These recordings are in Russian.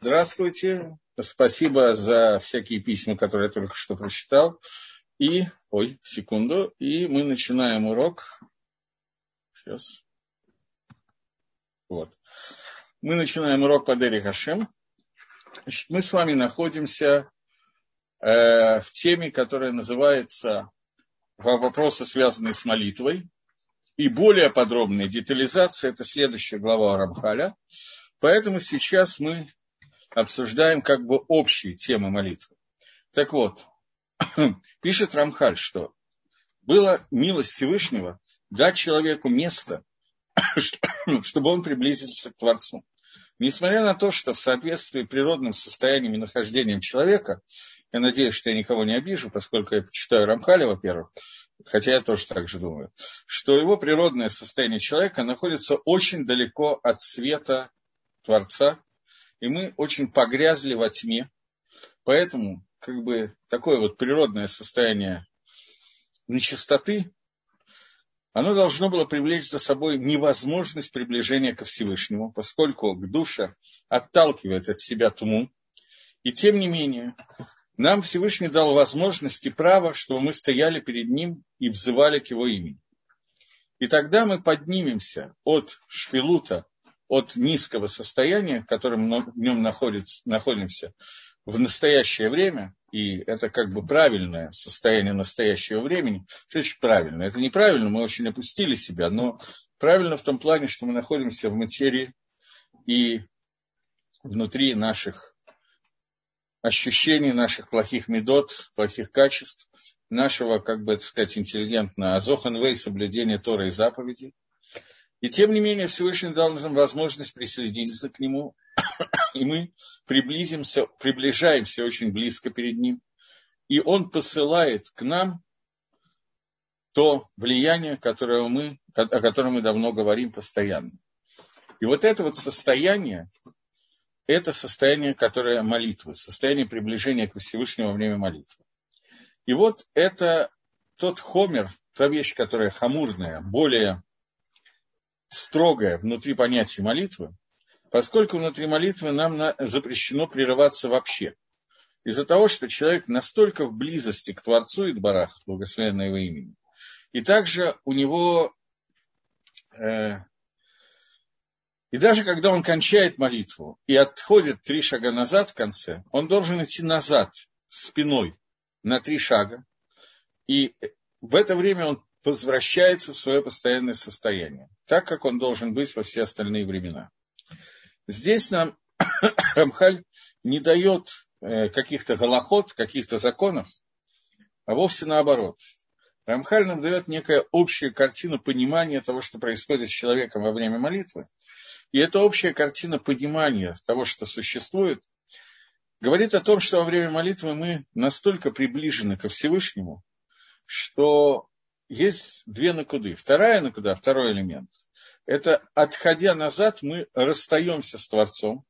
Здравствуйте. Спасибо за всякие письма, которые я только что прочитал. И, ой, секунду, и мы начинаем урок. Сейчас. Вот. Мы начинаем урок по Дери Хашем. Значит, мы с вами находимся э, в теме, которая называется вопросы, связанные с молитвой. И более подробная детализация – это следующая глава Рамхаля. Поэтому сейчас мы обсуждаем как бы общие темы молитвы. Так вот, пишет Рамхаль, что было милость Всевышнего дать человеку место, чтобы он приблизился к Творцу. Несмотря на то, что в соответствии с природным состоянием и нахождением человека, я надеюсь, что я никого не обижу, поскольку я почитаю Рамхаля, во-первых, хотя я тоже так же думаю, что его природное состояние человека находится очень далеко от света Творца, и мы очень погрязли во тьме. Поэтому как бы такое вот природное состояние нечистоты, оно должно было привлечь за собой невозможность приближения ко Всевышнему, поскольку к душе отталкивает от себя туму. И тем не менее, нам Всевышний дал возможность и право, чтобы мы стояли перед Ним и взывали к Его имени. И тогда мы поднимемся от шпилута от низкого состояния, в котором в нем находимся в настоящее время, и это как бы правильное состояние настоящего времени. Что значит правильно? Это неправильно, мы очень опустили себя, но правильно в том плане, что мы находимся в материи и внутри наших ощущений, наших плохих медот, плохих качеств, нашего, как бы это сказать, интеллигентного азохан соблюдения Тора и заповедей – и тем не менее Всевышний дал нам возможность присоединиться к Нему, и мы приблизимся, приближаемся очень близко перед Ним. И Он посылает к нам то влияние, которое мы, о котором мы давно говорим постоянно. И вот это вот состояние, это состояние, которое молитвы, состояние приближения к Всевышнему во время молитвы. И вот это тот хомер, та вещь, которая хамурная, более строгое внутри понятия молитвы, поскольку внутри молитвы нам запрещено прерываться вообще. Из-за того, что человек настолько в близости к Творцу и Барах, благословенного его имени, и также у него, э, и даже когда он кончает молитву и отходит три шага назад в конце, он должен идти назад спиной на три шага, и в это время он возвращается в свое постоянное состояние, так как он должен быть во все остальные времена. Здесь нам Рамхаль не дает э, каких-то голоход, каких-то законов, а вовсе наоборот. Рамхаль нам дает некая общая картину понимания того, что происходит с человеком во время молитвы. И эта общая картина понимания того, что существует, говорит о том, что во время молитвы мы настолько приближены ко Всевышнему, что есть две накуды. Вторая накуда, второй элемент, это отходя назад, мы расстаемся с Творцом,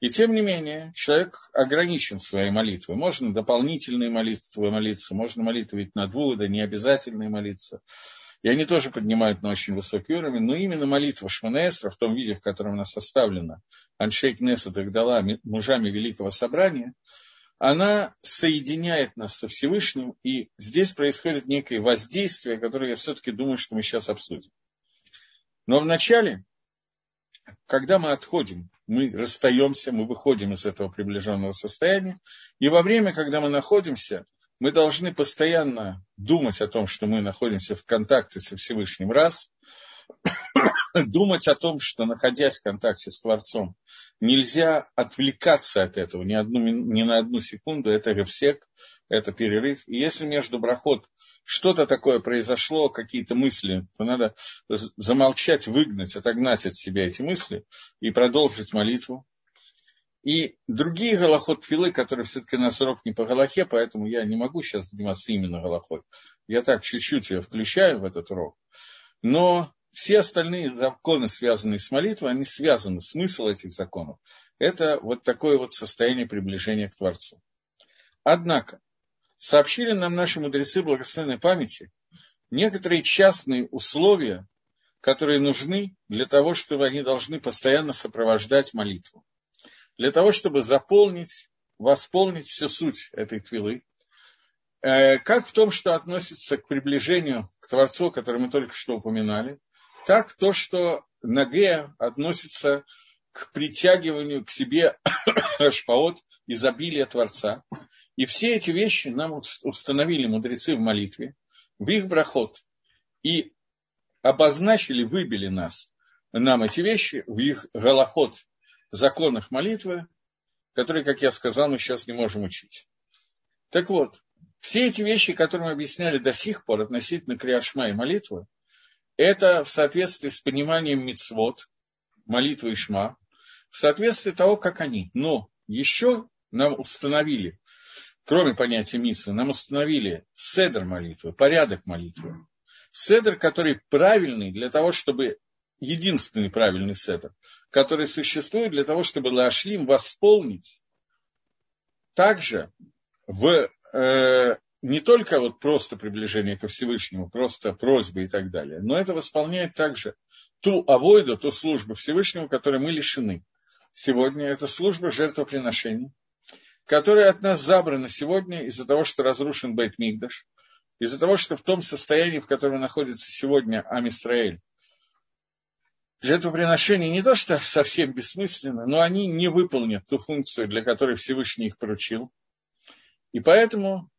и тем не менее, человек ограничен своей молитвой. Можно дополнительные молитвы молиться, можно молитвовать на двуда, не обязательно молиться. И они тоже поднимают на очень высокий уровень, но именно молитва Шманаэсра в том виде, в котором она составлена, Аншейк Неса Дагдала, мужами Великого Собрания, она соединяет нас со Всевышним, и здесь происходит некое воздействие, которое я все-таки думаю, что мы сейчас обсудим. Но вначале, когда мы отходим, мы расстаемся, мы выходим из этого приближенного состояния, и во время, когда мы находимся, мы должны постоянно думать о том, что мы находимся в контакте со Всевышним раз, думать о том, что, находясь в контакте с Творцом, нельзя отвлекаться от этого ни, одну, ни на одну секунду. Это ревсек, это перерыв. И если между брахот что-то такое произошло, какие-то мысли, то надо замолчать, выгнать, отогнать от себя эти мысли и продолжить молитву. И другие голоход филы, которые все-таки на срок не по голохе, поэтому я не могу сейчас заниматься именно голохой. Я так чуть-чуть ее включаю в этот урок. Но все остальные законы, связанные с молитвой, они связаны, смысл этих законов. Это вот такое вот состояние приближения к Творцу. Однако, сообщили нам наши мудрецы благословенной памяти некоторые частные условия, которые нужны для того, чтобы они должны постоянно сопровождать молитву. для того, чтобы заполнить, восполнить всю суть этой твилы. Э, как в том, что относится к приближению к Творцу, который мы только что упоминали, так то, что Наге относится к притягиванию к себе шпаот изобилия Творца. И все эти вещи нам установили мудрецы в молитве, в их брахот. И обозначили, выбили нас, нам эти вещи в их голоход, законах молитвы, которые, как я сказал, мы сейчас не можем учить. Так вот, все эти вещи, которые мы объясняли до сих пор относительно Криашма и молитвы, это в соответствии с пониманием мицвод, молитвы и шма, в соответствии того, как они. Но еще нам установили, кроме понятия митцвы, нам установили седр молитвы, порядок молитвы. Седр, который правильный для того, чтобы единственный правильный седр, который существует для того, чтобы Лашлим восполнить также в э, не только вот просто приближение ко Всевышнему, просто просьбы и так далее, но это восполняет также ту авойду, ту службу Всевышнему, которой мы лишены. Сегодня это служба жертвоприношений, которая от нас забрана сегодня из-за того, что разрушен Бейт Мигдаш, из-за того, что в том состоянии, в котором находится сегодня Амистраэль, жертвоприношения не то, что совсем бессмысленны, но они не выполнят ту функцию, для которой Всевышний их поручил. И поэтому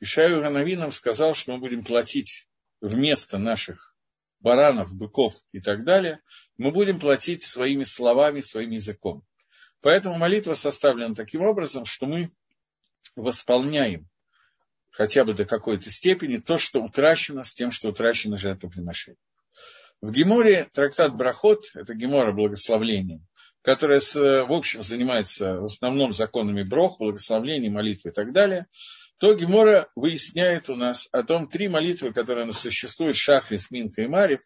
Ишаю Ганавинов сказал, что мы будем платить вместо наших баранов, быков и так далее, мы будем платить своими словами, своим языком. Поэтому молитва составлена таким образом, что мы восполняем хотя бы до какой-то степени то, что утрачено с тем, что утрачено жертвоприношение. В Геморе трактат Брахот, это Гемора благословления, которая, в общем, занимается в основном законами Брох, благословения, молитвы и так далее, то Гемора выясняет у нас о том три молитвы, которые существуют, Шахрис, Минха и Марив,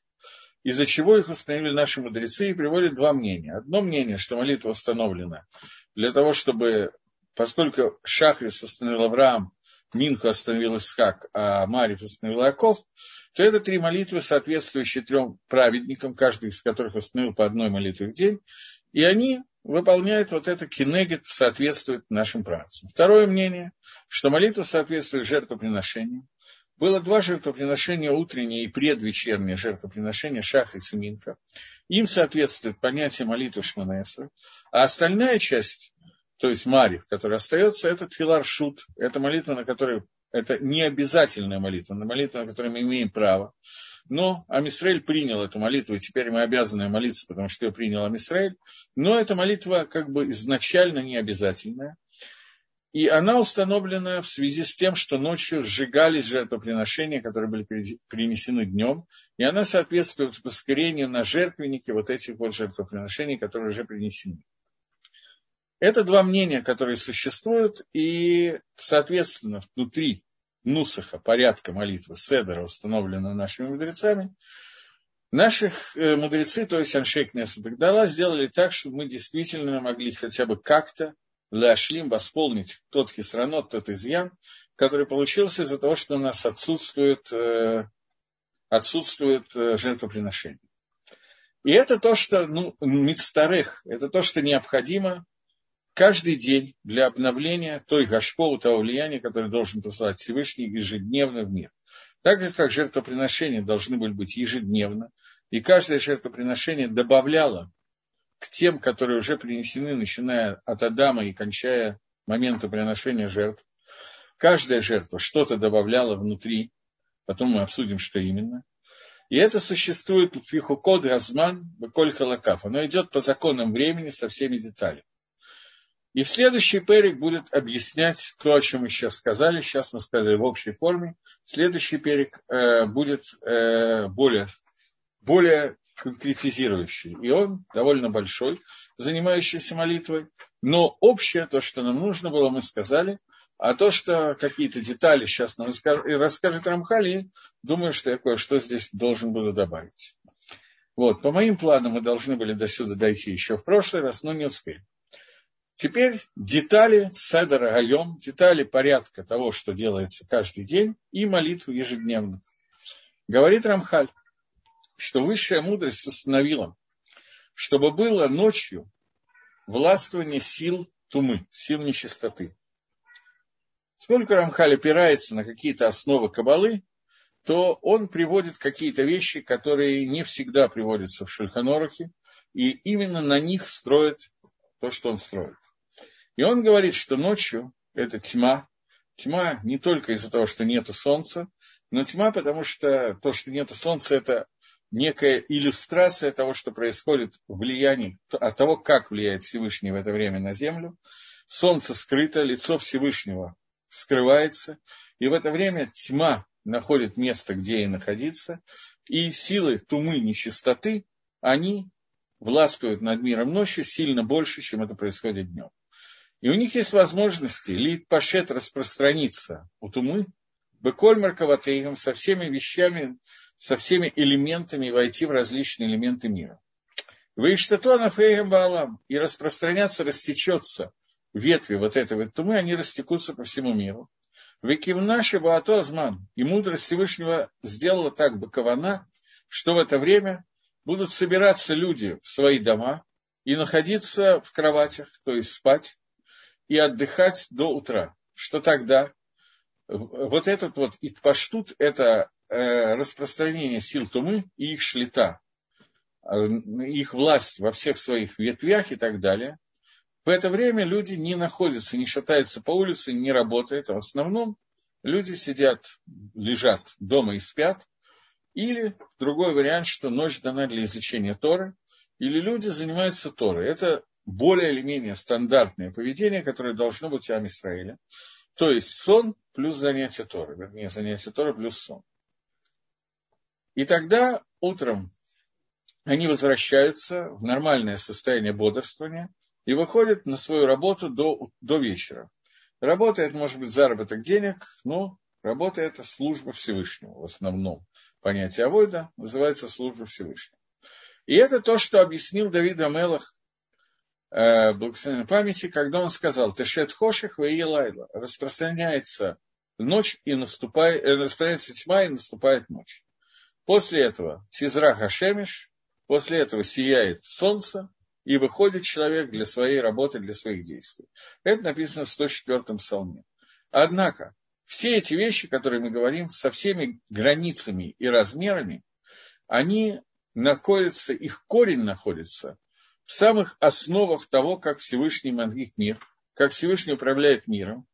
из-за чего их установили наши мудрецы и приводят два мнения. Одно мнение, что молитва установлена для того, чтобы, поскольку Шахрис установил Авраам, Минху остановил Исхак, а Марив остановил Аков, то это три молитвы, соответствующие трем праведникам, каждый из которых установил по одной молитве в день, и они выполняют вот это кинегет, соответствует нашим працам. Второе мнение, что молитва соответствует жертвоприношению. Было два жертвоприношения, утреннее и предвечернее жертвоприношение Шах и Семинка. Им соответствует понятие молитвы Шманеса. А остальная часть то есть Марив, который остается, это Тфилар Шут, это молитва, на которой это не обязательная молитва, но молитва, на которой мы имеем право. Но Амисраэль принял эту молитву, и теперь мы обязаны молиться, потому что ее принял Амисраэль. Но эта молитва как бы изначально не обязательная. И она установлена в связи с тем, что ночью сжигались жертвоприношения, которые были принесены днем, и она соответствует ускорению на жертвеннике вот этих вот жертвоприношений, которые уже принесены. Это два мнения, которые существуют, и, соответственно, внутри Нусаха, порядка молитвы Седера, установленного нашими мудрецами, наших э, мудрецы, то есть Аншейк Несадагдала, сделали так, чтобы мы действительно могли хотя бы как-то Ляшлим восполнить тот хисранот, тот изъян, который получился из-за того, что у нас отсутствует, э, отсутствует э, жертвоприношение. И это то, что, ну, мицтарех, это то, что необходимо каждый день для обновления той гашпо, того влияния, которое должен посылать Всевышний ежедневно в мир. Так же, как жертвоприношения должны были быть ежедневно, и каждое жертвоприношение добавляло к тем, которые уже принесены, начиная от Адама и кончая момента приношения жертв. Каждая жертва что-то добавляла внутри, потом мы обсудим, что именно. И это существует в Фихукод Разман Беколь Халакаф. Оно идет по законам времени со всеми деталями. И в следующий перик будет объяснять то, о чем мы сейчас сказали. Сейчас мы сказали в общей форме. Следующий перик э, будет э, более, более конкретизирующий. И он довольно большой, занимающийся молитвой. Но общее, то, что нам нужно было, мы сказали. А то, что какие-то детали сейчас нам расскажет Рамхали, думаю, что я кое-что здесь должен буду добавить. Вот, по моим планам мы должны были до сюда дойти еще в прошлый раз, но не успели. Теперь детали Седера Гайом, детали порядка того, что делается каждый день, и молитву ежедневно. Говорит Рамхаль, что высшая мудрость установила, чтобы было ночью властвование сил тумы, сил нечистоты. Сколько Рамхаль опирается на какие-то основы Кабалы, то он приводит какие-то вещи, которые не всегда приводятся в Шульханорахе, и именно на них строит то, что он строит. И он говорит, что ночью это тьма. Тьма не только из-за того, что нету солнца, но тьма, потому что то, что нету солнца, это некая иллюстрация того, что происходит влияние, от того, как влияет Всевышний в это время на землю. Солнце скрыто, лицо Всевышнего скрывается, и в это время тьма находит место, где ей находиться, и силы тумы нечистоты, они властвуют над миром ночью сильно больше, чем это происходит днем. И у них есть возможности лит пашет распространиться у тумы, бекольмар каватейгам, со всеми вещами, со всеми элементами войти в различные элементы мира. Вы что-то на фейгам балам и распространяться, растечется ветви вот этой вот тумы, они растекутся по всему миру. Веким наши Баатозман, и мудрость Всевышнего сделала так бы кавана, что в это время будут собираться люди в свои дома и находиться в кроватях, то есть спать, и отдыхать до утра. Что тогда? Вот этот вот итпаштут – это э, распространение сил тумы и их шлита, э, их власть во всех своих ветвях и так далее. В это время люди не находятся, не шатаются по улице, не работают. А в основном люди сидят, лежат дома и спят. Или другой вариант, что ночь дана для изучения Торы, или люди занимаются Торой. Это более или менее стандартное поведение, которое должно быть у Амисраиля. То есть сон плюс занятие Торы, вернее, занятие Торы плюс сон. И тогда утром они возвращаются в нормальное состояние бодрствования и выходят на свою работу до, до вечера. Работа – это может быть заработок денег, но работа – это служба Всевышнего в основном. Понятие авойда называется служба Всевышнего. И это то, что объяснил Давид Амелах э, благословенной памяти, когда он сказал, Тешет Хоших Лайла, распространяется ночь и наступает, э, распространяется тьма и наступает ночь. После этого Тизра Хашемиш, после этого сияет солнце, и выходит человек для своей работы, для своих действий. Это написано в 104-м псалме. Однако, все эти вещи, которые мы говорим, со всеми границами и размерами, они находятся, их корень находится в самых основах того, как Всевышний мандрит мир, как Всевышний управляет миром.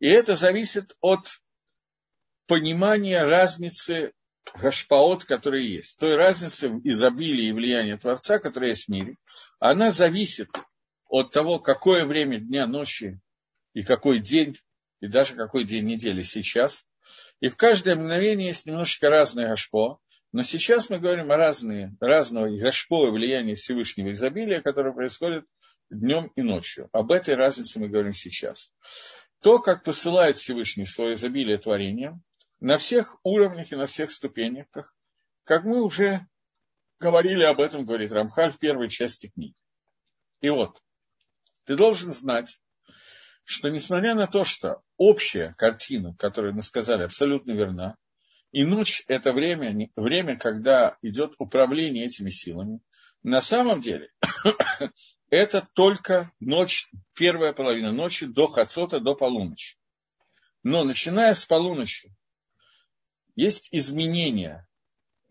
И это зависит от понимания разницы гашпаот, которые есть. Той разницы в изобилии и влиянии Творца, которая есть в мире. Она зависит от того, какое время дня, ночи и какой день, и даже какой день недели сейчас. И в каждое мгновение есть немножечко разное гашпо. Но сейчас мы говорим о разные, разного гашпо влияния Всевышнего изобилия, которое происходит днем и ночью. Об этой разнице мы говорим сейчас. То, как посылает Всевышний свое изобилие творением, на всех уровнях и на всех ступенях, как мы уже говорили об этом, говорит Рамхаль в первой части книги. И вот, ты должен знать, что несмотря на то, что общая картина, которую мы сказали, абсолютно верна, и ночь – это время, время, когда идет управление этими силами. На самом деле, это только ночь, первая половина ночи до Хацота, до полуночи. Но начиная с полуночи, есть изменение,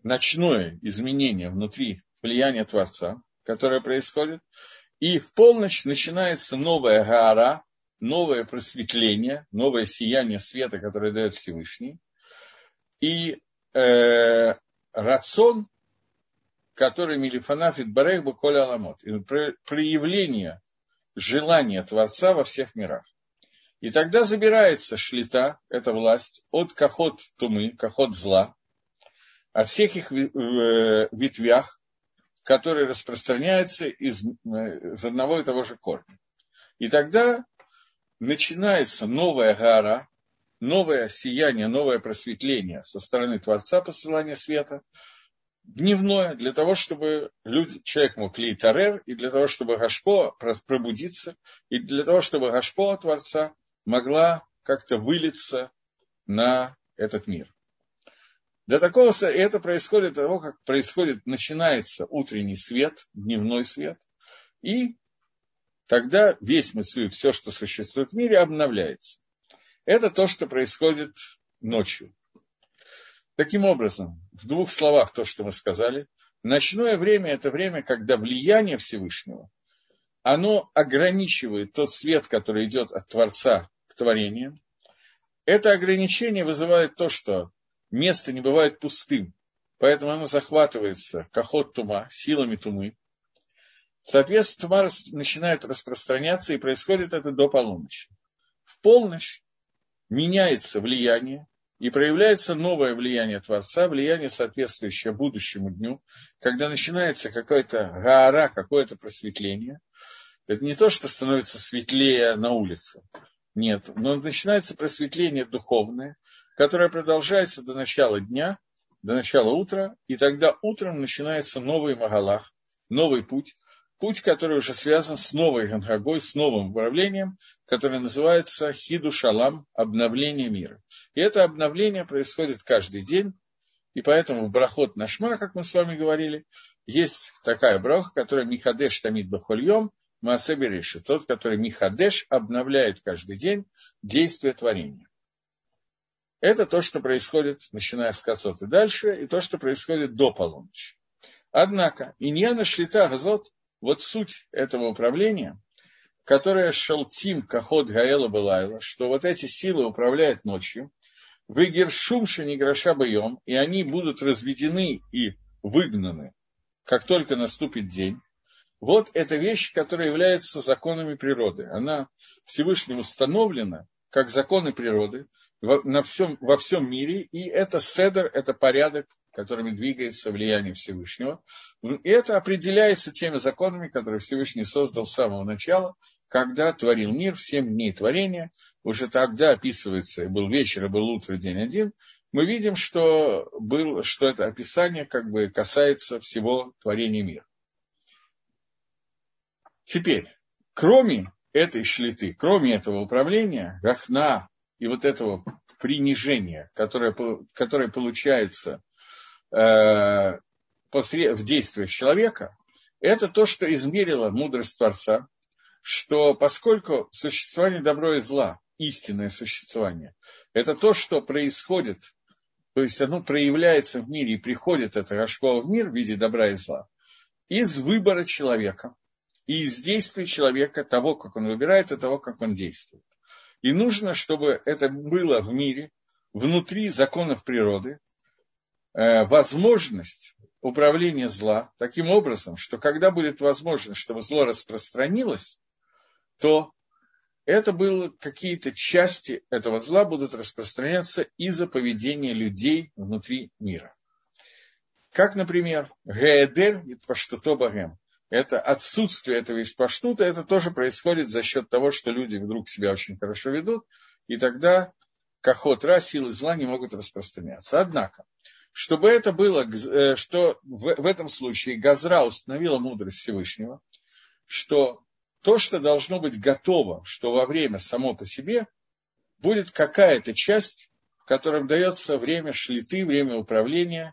ночное изменение внутри влияния Творца, которое происходит, и в полночь начинается новая гора, новое просветление, новое сияние света, которое дает Всевышний – и э, рацион, который Милифанафит Барех Баколя Аламот, проявление желания Творца во всех мирах. И тогда забирается шлита, эта власть, от кахот тумы, кахот зла, от всех их э, ветвях, которые распространяются из, э, из одного и того же корня. И тогда начинается новая гора, новое сияние, новое просветление со стороны Творца посылания света, дневное, для того, чтобы люди, человек мог лейтарер, и для того, чтобы Гашпо пробудиться, и для того, чтобы Гашпо Творца могла как-то вылиться на этот мир. До такого, это происходит того, как происходит, начинается утренний свет, дневной свет, и тогда весь мысль, все, что существует в мире, обновляется. Это то, что происходит ночью. Таким образом, в двух словах то, что мы сказали, ночное время – это время, когда влияние Всевышнего, оно ограничивает тот свет, который идет от Творца к творениям. Это ограничение вызывает то, что место не бывает пустым, поэтому оно захватывается кахот тума, силами тумы. Соответственно, тума начинает распространяться, и происходит это до полуночи. В полночь меняется влияние, и проявляется новое влияние Творца, влияние, соответствующее будущему дню, когда начинается какое-то гора, какое-то просветление. Это не то, что становится светлее на улице. Нет, но начинается просветление духовное, которое продолжается до начала дня, до начала утра, и тогда утром начинается новый Магалах, новый путь, путь, который уже связан с новой Ганхагой, с новым управлением, которое называется Хиду Шалам, обновление мира. И это обновление происходит каждый день, и поэтому в Брахот Нашма, как мы с вами говорили, есть такая браха, которая Михадеш Тамид Бахольем, Маасе тот, который Михадеш обновляет каждый день действие творения. Это то, что происходит, начиная с Кацот дальше, и то, что происходит до полуночи. Однако, Иньяна Шлита Газот, вот суть этого управления, которое шелтим Кахот Гаэла Белайла, что вот эти силы управляют ночью, выгершумши не гроша боем, и они будут разведены и выгнаны, как только наступит день. Вот эта вещь, которая является законами природы. Она Всевышним установлена как законы природы во, на всем, во всем мире, и это седер, это порядок, которыми двигается влияние Всевышнего. И это определяется теми законами, которые Всевышний создал с самого начала, когда творил мир, в семь дней творения. Уже тогда описывается, был вечер, и был утро, день один. Мы видим, что, был, что это описание как бы касается всего творения мира. Теперь, кроме этой шлиты, кроме этого управления, гахна и вот этого принижения, которое, которое получается э, в действиях человека, это то, что измерила мудрость Творца, что поскольку существование добра и зла, истинное существование, это то, что происходит, то есть оно проявляется в мире и приходит, это Рашкова в мир в виде добра и зла, из выбора человека и из действий человека, того, как он выбирает, и того, как он действует. И нужно, чтобы это было в мире, внутри законов природы, э, возможность управления зла таким образом, что когда будет возможность, чтобы зло распространилось, то это было какие-то части этого зла будут распространяться из-за поведения людей внутри мира. Как, например, Гаэдер и Паштуто Багем это отсутствие этого испаштута, это тоже происходит за счет того, что люди вдруг себя очень хорошо ведут, и тогда кахот ра, силы зла не могут распространяться. Однако, чтобы это было, э, что в, этом случае Газра установила мудрость Всевышнего, что то, что должно быть готово, что во время само по себе, будет какая-то часть, в которой дается время шлиты, время управления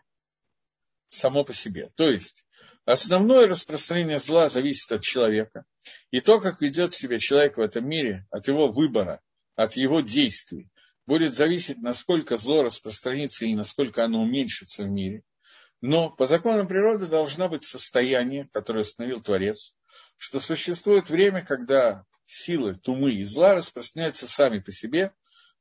само по себе. То есть, Основное распространение зла зависит от человека. И то, как ведет себя человек в этом мире, от его выбора, от его действий, будет зависеть, насколько зло распространится и насколько оно уменьшится в мире. Но по законам природы должно быть состояние, которое установил Творец, что существует время, когда силы, тумы и зла распространяются сами по себе,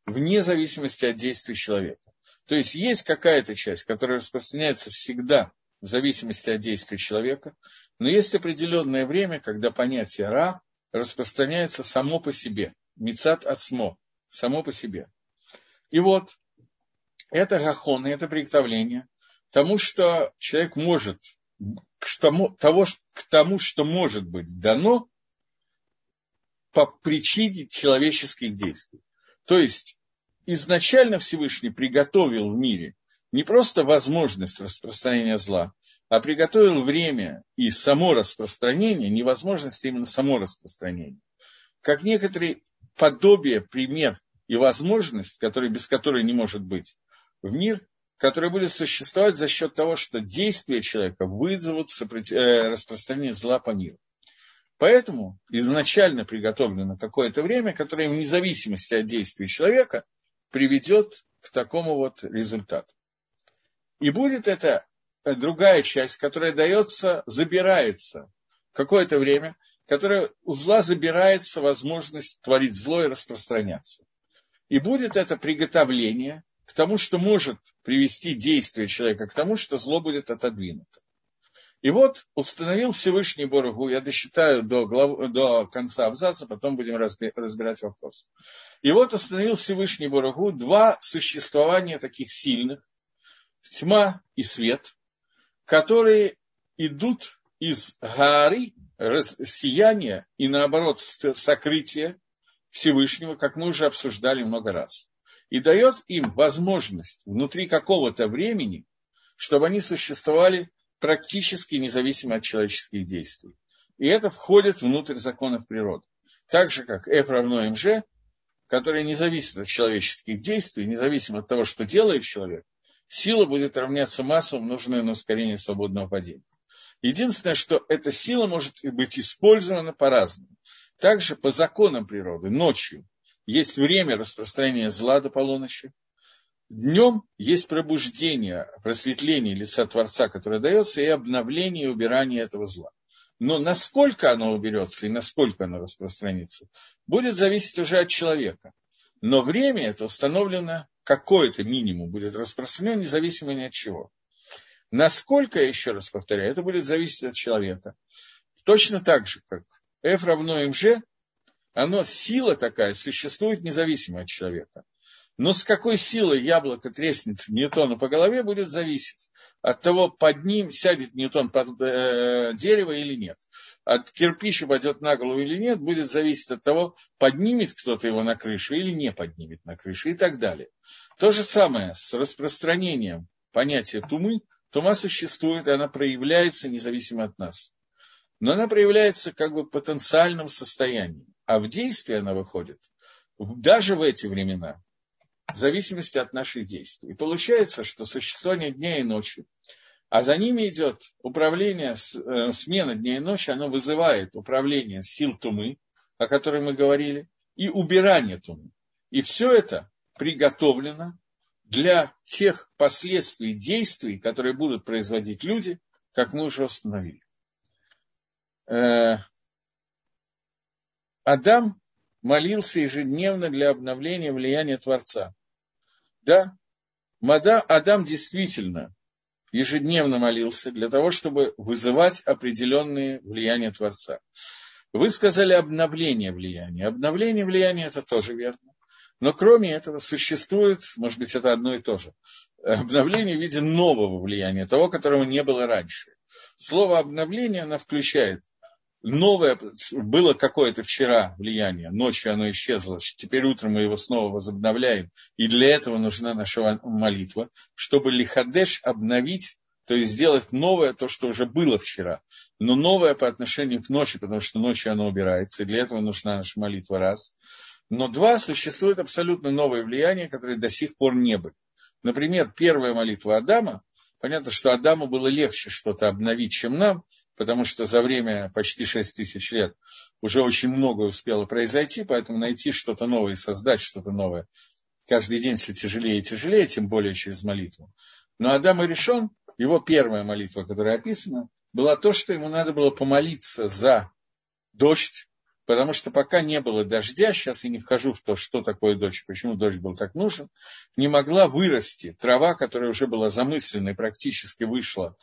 вне зависимости от действий человека. То есть есть какая-то часть, которая распространяется всегда в зависимости от действия человека, но есть определенное время, когда понятие «ра» распространяется само по себе, мицат ацмо, само по себе. И вот это гахон, это приготовление тому, что человек может, к тому, того, к тому, что может быть дано по причине человеческих действий. То есть изначально Всевышний приготовил в мире не просто возможность распространения зла, а приготовил время и само распространение, невозможность именно само распространение. Как некоторые подобие, пример и возможность, который, без которой не может быть, в мир, который будет существовать за счет того, что действия человека вызовут э, распространение зла по миру. Поэтому изначально приготовлено какое-то время, которое вне зависимости от действий человека приведет к такому вот результату. И будет это другая часть, которая дается, забирается какое-то время, которая у зла забирается возможность творить зло и распространяться. И будет это приготовление к тому, что может привести действие человека к тому, что зло будет отодвинуто. И вот установил Всевышний Борогу, я досчитаю до, глав, до конца абзаца, потом будем разбирать вопрос. И вот установил Всевышний Борогу два существования таких сильных, тьма и свет, которые идут из горы сияния и наоборот сокрытия Всевышнего, как мы уже обсуждали много раз. И дает им возможность внутри какого-то времени, чтобы они существовали практически независимо от человеческих действий. И это входит внутрь законов природы. Так же, как F равно МЖ, которое не зависит от человеческих действий, независимо от того, что делает человек, сила будет равняться массу, умноженной на ускорение свободного падения. Единственное, что эта сила может быть использована по-разному. Также по законам природы, ночью есть время распространения зла до полуночи, Днем есть пробуждение, просветление лица Творца, которое дается, и обновление и убирание этого зла. Но насколько оно уберется и насколько оно распространится, будет зависеть уже от человека. Но время это установлено, какой-то минимум будет распространен, независимо ни от чего. Насколько, я еще раз повторяю, это будет зависеть от человека. Точно так же, как F равно МЖ, оно, сила такая, существует независимо от человека. Но с какой силой яблоко треснет Ньютону по голове, будет зависеть от того, под ним сядет Ньютон под э, дерево или нет. От кирпича упадет на голову или нет, будет зависеть от того, поднимет кто-то его на крышу или не поднимет на крышу и так далее. То же самое с распространением понятия тумы. Тума существует, и она проявляется независимо от нас. Но она проявляется как бы в потенциальном состоянии. А в действии она выходит даже в эти времена, в зависимости от наших действий. И получается, что существование дня и ночи, а за ними идет управление, э, смена дня и ночи, оно вызывает управление сил тумы, о которой мы говорили, и убирание тумы. И все это приготовлено для тех последствий действий, которые будут производить люди, как мы уже установили. Э, Адам молился ежедневно для обновления влияния Творца. Да, Мада, Адам действительно ежедневно молился для того, чтобы вызывать определенные влияния Творца. Вы сказали обновление влияния. Обновление влияния – это тоже верно. Но кроме этого существует, может быть, это одно и то же, обновление в виде нового влияния, того, которого не было раньше. Слово обновление, оно включает новое, было какое-то вчера влияние, ночью оно исчезло, теперь утром мы его снова возобновляем, и для этого нужна наша молитва, чтобы лихадеш обновить, то есть сделать новое, то, что уже было вчера, но новое по отношению к ночи, потому что ночью оно убирается, и для этого нужна наша молитва раз. Но два, существует абсолютно новое влияние, которое до сих пор не было. Например, первая молитва Адама, понятно, что Адаму было легче что-то обновить, чем нам, потому что за время почти 6 тысяч лет уже очень многое успело произойти, поэтому найти что-то новое создать что-то новое каждый день все тяжелее и тяжелее, тем более через молитву. Но Адам и решен, его первая молитва, которая описана, была то, что ему надо было помолиться за дождь, потому что пока не было дождя, сейчас я не вхожу в то, что такое дождь, почему дождь был так нужен, не могла вырасти трава, которая уже была замыслена и практически вышла,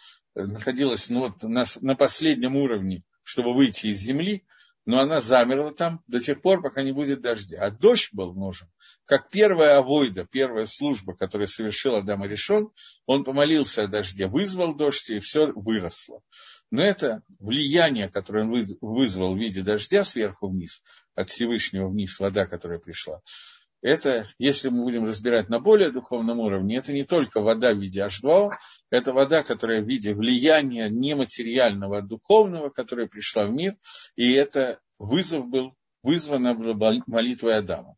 находилась ну, вот, на, на последнем уровне, чтобы выйти из земли, но она замерла там до тех пор, пока не будет дождя. А дождь был нужен, как первая авойда, первая служба, которую совершил Адам решен, он помолился о дожде, вызвал дождь, и все выросло. Но это влияние, которое он вызвал в виде дождя сверху вниз, от Всевышнего вниз, вода, которая пришла, это, если мы будем разбирать на более духовном уровне, это не только вода в виде H2O, это вода, которая в виде влияния нематериального, а духовного, которая пришла в мир, и это вызов был, вызвано было молитвой Адама.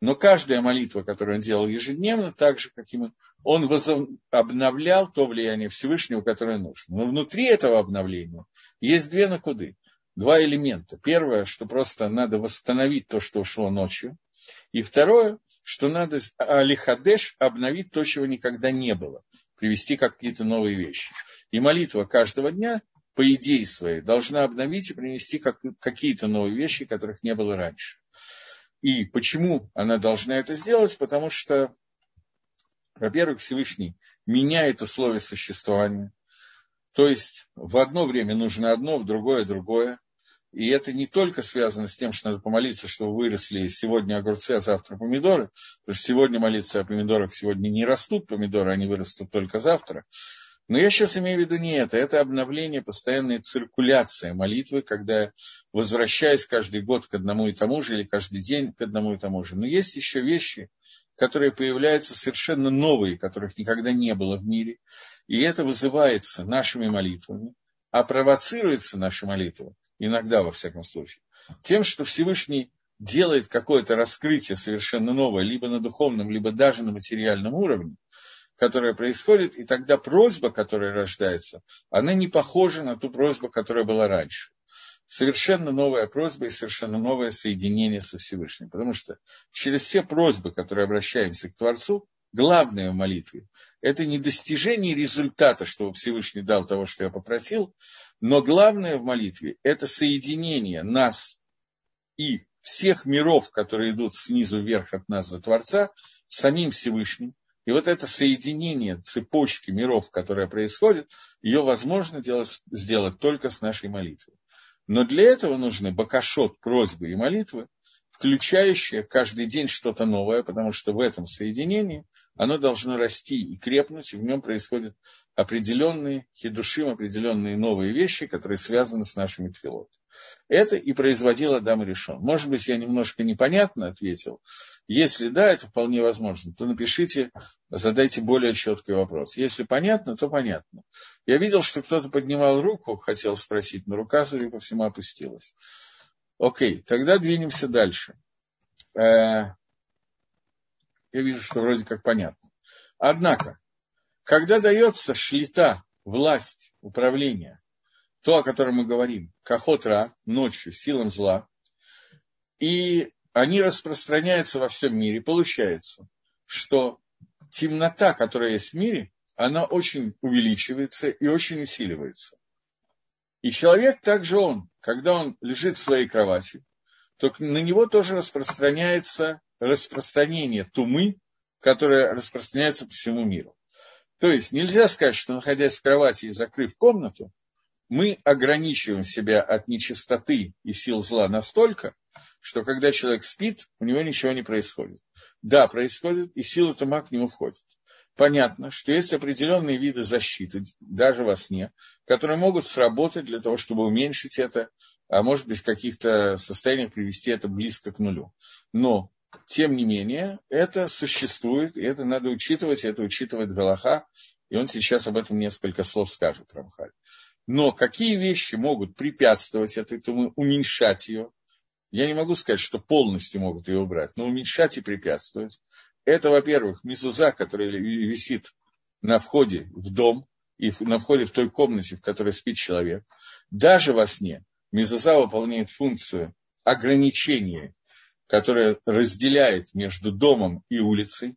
Но каждая молитва, которую он делал ежедневно, так же, как и он обновлял то влияние Всевышнего, которое нужно. Но внутри этого обновления есть две накуды. два элемента. Первое, что просто надо восстановить то, что ушло ночью. И второе, что надо алихадеш обновить то, чего никогда не было, привести какие-то новые вещи. И молитва каждого дня, по идее своей, должна обновить и принести как, какие-то новые вещи, которых не было раньше. И почему она должна это сделать? Потому что, во-первых, Всевышний меняет условия существования. То есть в одно время нужно одно, в другое другое. И это не только связано с тем, что надо помолиться, что выросли сегодня огурцы, а завтра помидоры. Потому что сегодня молиться о помидорах, сегодня не растут помидоры, они вырастут только завтра. Но я сейчас имею в виду не это. Это обновление, постоянная циркуляция молитвы, когда возвращаясь каждый год к одному и тому же, или каждый день к одному и тому же. Но есть еще вещи, которые появляются совершенно новые, которых никогда не было в мире. И это вызывается нашими молитвами, а провоцируется наша молитва, иногда во всяком случае, тем, что Всевышний делает какое-то раскрытие совершенно новое, либо на духовном, либо даже на материальном уровне, которая происходит, и тогда просьба, которая рождается, она не похожа на ту просьбу, которая была раньше. Совершенно новая просьба и совершенно новое соединение со Всевышним. Потому что через все просьбы, которые обращаемся к Творцу, главное в молитве – это не достижение результата, что Всевышний дал того, что я попросил, но главное в молитве – это соединение нас и всех миров, которые идут снизу вверх от нас за Творца, с самим Всевышним, и вот это соединение цепочки миров, которое происходит, ее возможно делать, сделать только с нашей молитвой. Но для этого нужны бакашот, просьбы и молитвы, включающие каждый день что-то новое, потому что в этом соединении оно должно расти и крепнуть, и в нем происходят определенные хидушим, определенные новые вещи, которые связаны с нашими тфилот. Это и производил Адам Решон. Может быть, я немножко непонятно ответил. Если да, это вполне возможно, то напишите, задайте более четкий вопрос. Если понятно, то понятно. Я видел, что кто-то поднимал руку, хотел спросить, но рука, судя по всему, опустилась. Окей, тогда двинемся дальше. Э, я вижу, что вроде как понятно. Однако, когда дается шлита, власть, управление, то, о котором мы говорим, кахотра, ночью, силам зла, и они распространяются во всем мире, получается, что темнота, которая есть в мире, она очень увеличивается и очень усиливается. И человек также он, когда он лежит в своей кровати, то на него тоже распространяется распространение тумы, которое распространяется по всему миру. То есть нельзя сказать, что находясь в кровати и закрыв комнату, мы ограничиваем себя от нечистоты и сил зла настолько, что когда человек спит, у него ничего не происходит. Да, происходит, и сила тума к нему входит. Понятно, что есть определенные виды защиты, даже во сне, которые могут сработать для того, чтобы уменьшить это, а может быть в каких-то состояниях привести это близко к нулю. Но, тем не менее, это существует, и это надо учитывать, и это учитывает Галаха, и он сейчас об этом несколько слов скажет, Рамхаль. Но какие вещи могут препятствовать этой тумы, уменьшать ее? Я не могу сказать, что полностью могут ее убрать, но уменьшать и препятствовать. Это, во-первых, мизуза, которая висит на входе в дом и на входе в той комнате, в которой спит человек. Даже во сне мизуза выполняет функцию ограничения, которое разделяет между домом и улицей.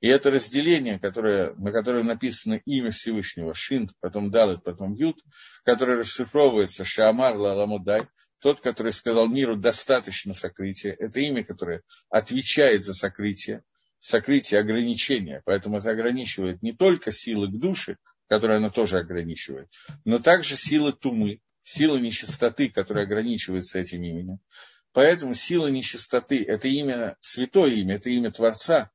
И это разделение, которое, на которое написано имя Всевышнего, Шин, потом Далет, потом Ют, которое расшифровывается Шамар Лаламудай, тот, который сказал миру достаточно сокрытия, это имя, которое отвечает за сокрытие, сокрытие ограничения, поэтому это ограничивает не только силы к душе, которые она тоже ограничивает, но также силы тумы, силы нечистоты, которая ограничивается этим именем. Поэтому сила нечистоты – это имя, святое имя, это имя Творца,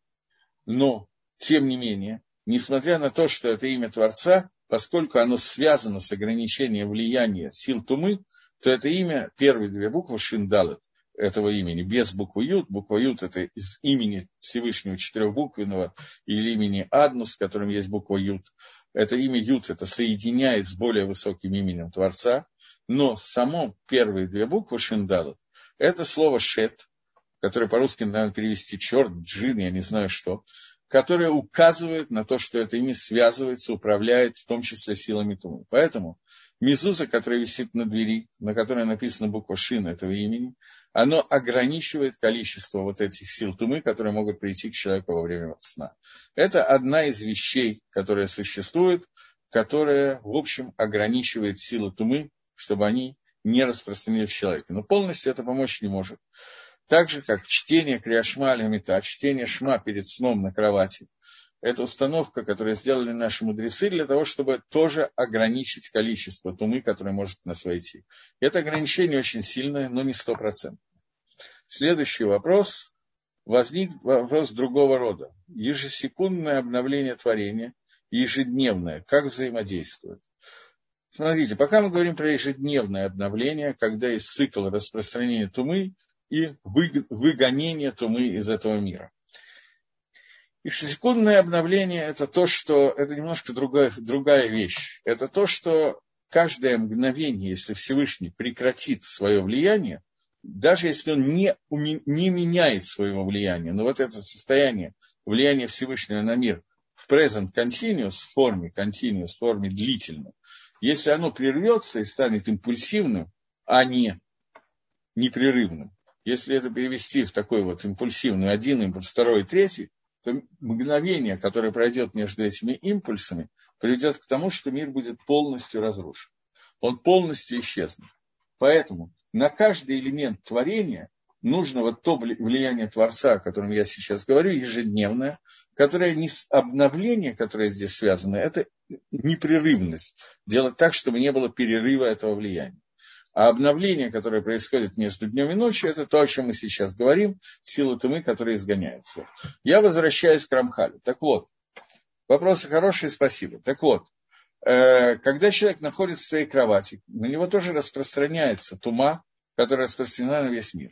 но, тем не менее, несмотря на то, что это имя Творца, поскольку оно связано с ограничением влияния сил Тумы, то это имя, первые две буквы Шиндалет этого имени, без буквы Ют. Буква Ют это из имени Всевышнего четырехбуквенного или имени Аднус, в котором есть буква Ют. Это имя Ют, это соединяет с более высоким именем Творца, но само первые две буквы Шиндалет, это слово Шет, которое по-русски, наверное, перевести черт, джин, я не знаю что. Которые указывают на то, что это ими связывается, управляет, в том числе силами тумы. Поэтому мизуза, которая висит на двери, на которой написана буква Шин этого имени, оно ограничивает количество вот этих сил тумы, которые могут прийти к человеку во время сна. Это одна из вещей, которая существует, которая, в общем, ограничивает силы тумы, чтобы они не распространились в человеке. Но полностью это помочь не может. Так же, как чтение Криашма Алямита, чтение Шма перед сном на кровати, это установка, которую сделали наши мудрецы для того, чтобы тоже ограничить количество тумы, которое может нас войти. Это ограничение очень сильное, но не стопроцентное. Следующий вопрос. Возник вопрос другого рода. Ежесекундное обновление творения, ежедневное, как взаимодействует? Смотрите, пока мы говорим про ежедневное обновление, когда есть цикл распространения тумы, и выгонение тумы из этого мира. И секундное обновление – это то, что это немножко другая, другая вещь. Это то, что каждое мгновение, если Всевышний прекратит свое влияние, даже если он не, не меняет своего влияния, но вот это состояние влияния Всевышнего на мир в present continuous форме, continuous форме длительной, если оно прервется и станет импульсивным, а не непрерывным, если это перевести в такой вот импульсивный один импульс, второй, третий, то мгновение, которое пройдет между этими импульсами, приведет к тому, что мир будет полностью разрушен. Он полностью исчезнет. Поэтому на каждый элемент творения нужно вот то влияние Творца, о котором я сейчас говорю, ежедневное, которое не обновление, которое здесь связано, это непрерывность. Делать так, чтобы не было перерыва этого влияния. А обновление, которое происходит между днем и ночью, это то, о чем мы сейчас говорим, силы тумы, которые изгоняются. Я возвращаюсь к Рамхалю. Так вот, вопросы хорошие, спасибо. Так вот, э, когда человек находится в своей кровати, на него тоже распространяется тума, которая распространена на весь мир.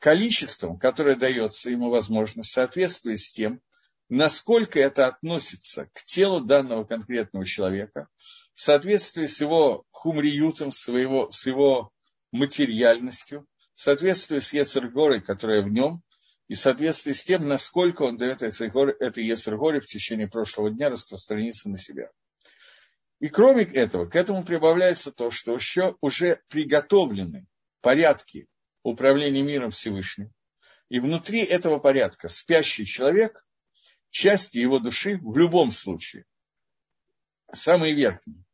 Количеством, которое дается ему возможность, соответствует с тем, насколько это относится к телу данного конкретного человека, в соответствии с его хумриютом, с его, с его материальностью, в соответствии с Ецергорой, которая в нем, и в соответствии с тем, насколько он дает этой Ецергоре в течение прошлого дня распространиться на себя. И кроме этого, к этому прибавляется то, что еще уже приготовлены порядки управления миром Всевышним. И внутри этого порядка спящий человек части его души в любом случае, самые верхние,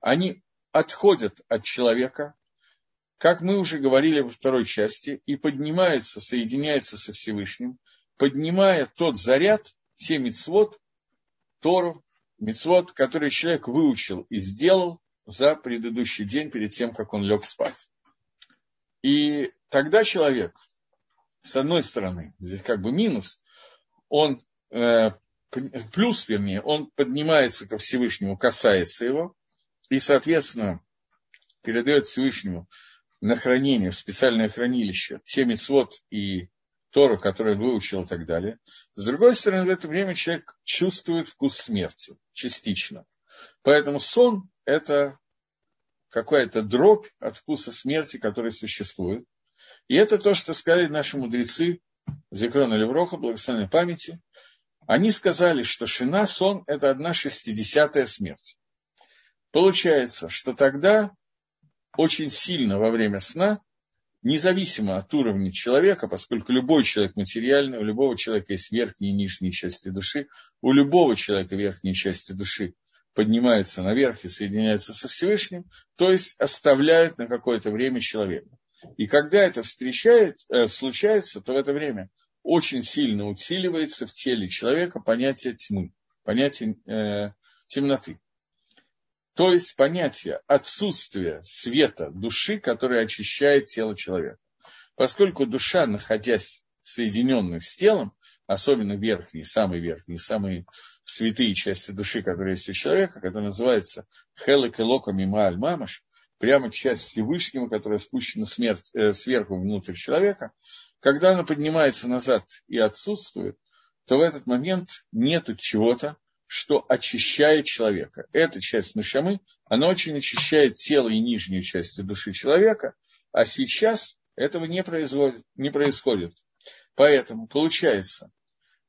они отходят от человека, как мы уже говорили во второй части, и поднимаются, соединяются со Всевышним, поднимая тот заряд, те мицвод, Тору, мицвод, который человек выучил и сделал за предыдущий день перед тем, как он лег спать. И тогда человек, с одной стороны, здесь как бы минус, он плюс, вернее, он поднимается ко Всевышнему, касается его, и, соответственно, передает Всевышнему на хранение, в специальное хранилище, те мецвод и Тору, который он выучил и так далее. С другой стороны, в это время человек чувствует вкус смерти, частично. Поэтому сон – это какая-то дробь от вкуса смерти, который существует. И это то, что сказали наши мудрецы, Зекрона Левроха, благословенной памяти, они сказали, что шина сон – это одна шестидесятая смерть. Получается, что тогда очень сильно во время сна, независимо от уровня человека, поскольку любой человек материальный, у любого человека есть верхние и нижние части души, у любого человека верхние части души поднимаются наверх и соединяются со Всевышним, то есть оставляют на какое-то время человека. И когда это встречает, э, случается, то в это время очень сильно усиливается в теле человека понятие тьмы, понятие э, темноты. То есть понятие отсутствия света души, которое очищает тело человека. Поскольку душа, находясь соединенной с телом, особенно верхние, самые верхние, самые святые части души, которые есть у человека, это называется хелек элока мима аль мамаш, прямо часть Всевышнего, которая спущена смерть, э, сверху внутрь человека, когда она поднимается назад и отсутствует, то в этот момент нет чего-то, что очищает человека. Эта часть нашамы, она очень очищает тело и нижнюю часть души человека, а сейчас этого не, производит, не происходит. Поэтому получается,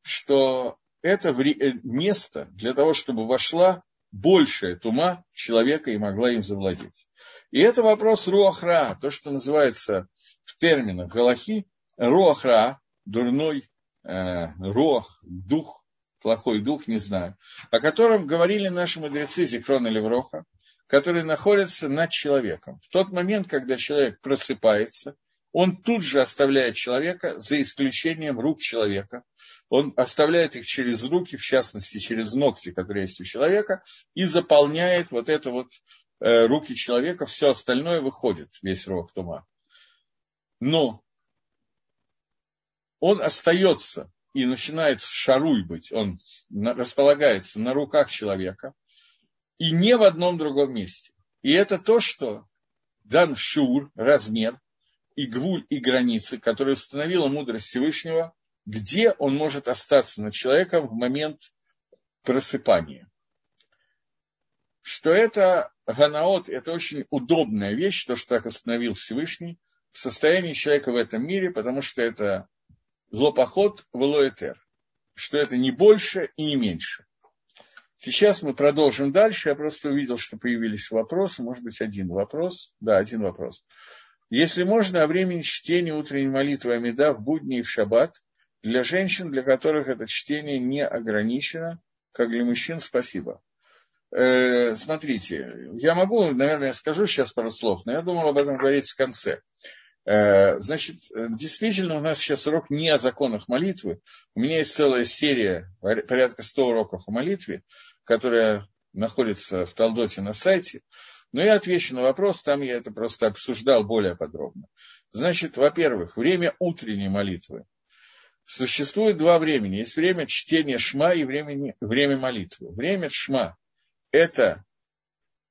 что это э, место для того, чтобы вошла большая тума человека и могла им завладеть. И это вопрос руахра, то, что называется в терминах галахи, руахра, дурной э, руах, дух, плохой дух, не знаю, о котором говорили наши мудрецы Зихрон или Вроха, который находится над человеком. В тот момент, когда человек просыпается, он тут же оставляет человека, за исключением рук человека. Он оставляет их через руки, в частности, через ногти, которые есть у человека, и заполняет вот это вот э, руки человека, все остальное выходит, весь рог тума. Но он остается и начинает шаруй быть, он располагается на руках человека, и не в одном другом месте. И это то, что дан шур, размер, и гвуль, и границы, которые установила мудрость Всевышнего, где он может остаться над человеком в момент просыпания. Что это ганаот, это очень удобная вещь, то, что так остановил Всевышний, в состоянии человека в этом мире, потому что это злопоход в Элоэтер, что это не больше и не меньше. Сейчас мы продолжим дальше. Я просто увидел, что появились вопросы. Может быть, один вопрос. Да, один вопрос. Если можно, о времени чтения утренней молитвы Амида в будни и в шаббат для женщин, для которых это чтение не ограничено, как для мужчин, спасибо. Э, смотрите, я могу, наверное, скажу сейчас пару слов, но я думал об этом говорить в конце. Э, значит, действительно, у нас сейчас урок не о законах молитвы. У меня есть целая серия, порядка 100 уроков о молитве, которая находится в Талдоте на сайте. Но я отвечу на вопрос, там я это просто обсуждал более подробно. Значит, во-первых, время утренней молитвы. Существует два времени. Есть время чтения шма и время, время молитвы. Время шма – это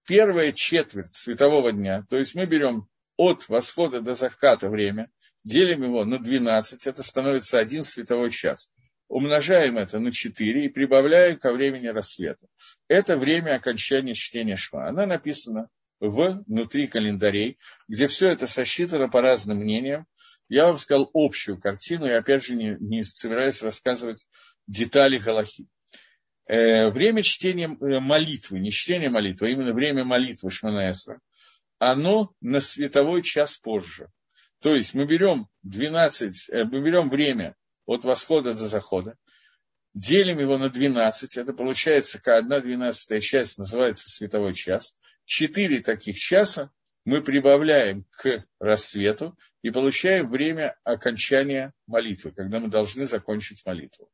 первая четверть светового дня. То есть мы берем от восхода до заката время, делим его на 12, это становится один световой час. Умножаем это на 4 и прибавляем ко времени рассвета. Это время окончания чтения Шма. Она написана внутри календарей, где все это сосчитано по разным мнениям. Я вам сказал общую картину, и опять же не, не собираюсь рассказывать детали Галахи. Э, время чтения э, молитвы, не чтения молитвы, а именно время молитвы Шманаэсра – оно на световой час позже. То есть мы берем 12, э, мы берем время от восхода до захода, делим его на 12, это получается как одна двенадцатая часть называется световой час. Четыре таких часа мы прибавляем к рассвету и получаем время окончания молитвы, когда мы должны закончить молитву.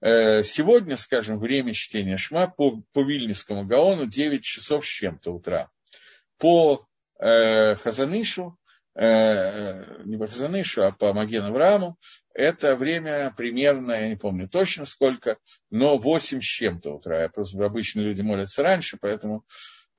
Э, сегодня, скажем, время чтения Шма по, по Вильнюсскому Гаону 9 часов с чем-то утра по э, Хазанышу, э, не по Хазанышу, а по Маген Аврааму, это время примерно, я не помню точно сколько, но 8 с чем-то утра. Я просто обычно люди молятся раньше, поэтому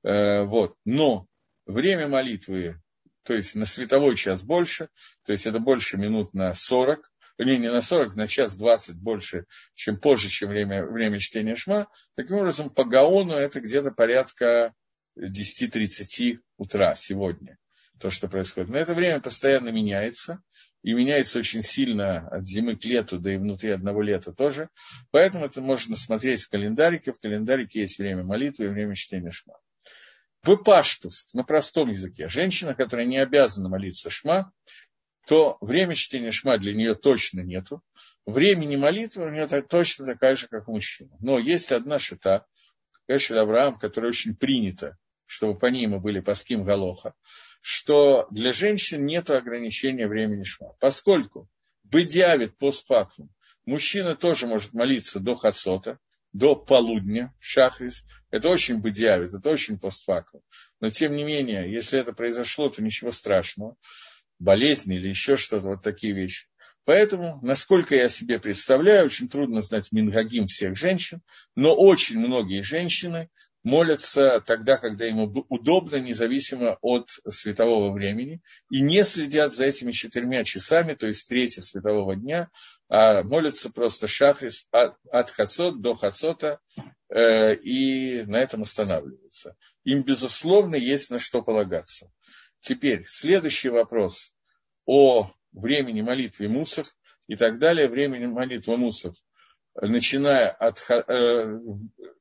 э, вот. Но время молитвы, то есть на световой час больше, то есть это больше минут на 40, не, не на 40, на час 20 больше, чем позже, чем время, время чтения шма. Таким образом, по Гаону это где-то порядка 10.30 утра сегодня, то, что происходит. Но это время постоянно меняется, и меняется очень сильно от зимы к лету, да и внутри одного лета тоже. Поэтому это можно смотреть в календарике. В календарике есть время молитвы и время чтения шма. В паштус, на простом языке, женщина, которая не обязана молиться шма, то время чтения шма для нее точно нету. Времени молитвы у нее точно такая же, как у мужчины. Но есть одна шита, Эшель Авраам, которая очень принята чтобы по ним мы были паским Галоха, что для женщин нет ограничения времени шма. Поскольку бедиавит постфактум, мужчина тоже может молиться до хацота, до полудня, шахрис. Это очень бедиавит, это очень постфактум. Но тем не менее, если это произошло, то ничего страшного. Болезнь или еще что-то, вот такие вещи. Поэтому, насколько я себе представляю, очень трудно знать мингагим всех женщин, но очень многие женщины молятся тогда, когда ему удобно, независимо от светового времени, и не следят за этими четырьмя часами, то есть третье светового дня, а молятся просто шахрис от, от хацот до хацота, э, и на этом останавливаются. Им, безусловно, есть на что полагаться. Теперь, следующий вопрос о времени молитвы мусов и так далее. Времени молитвы мусов начиная от, э,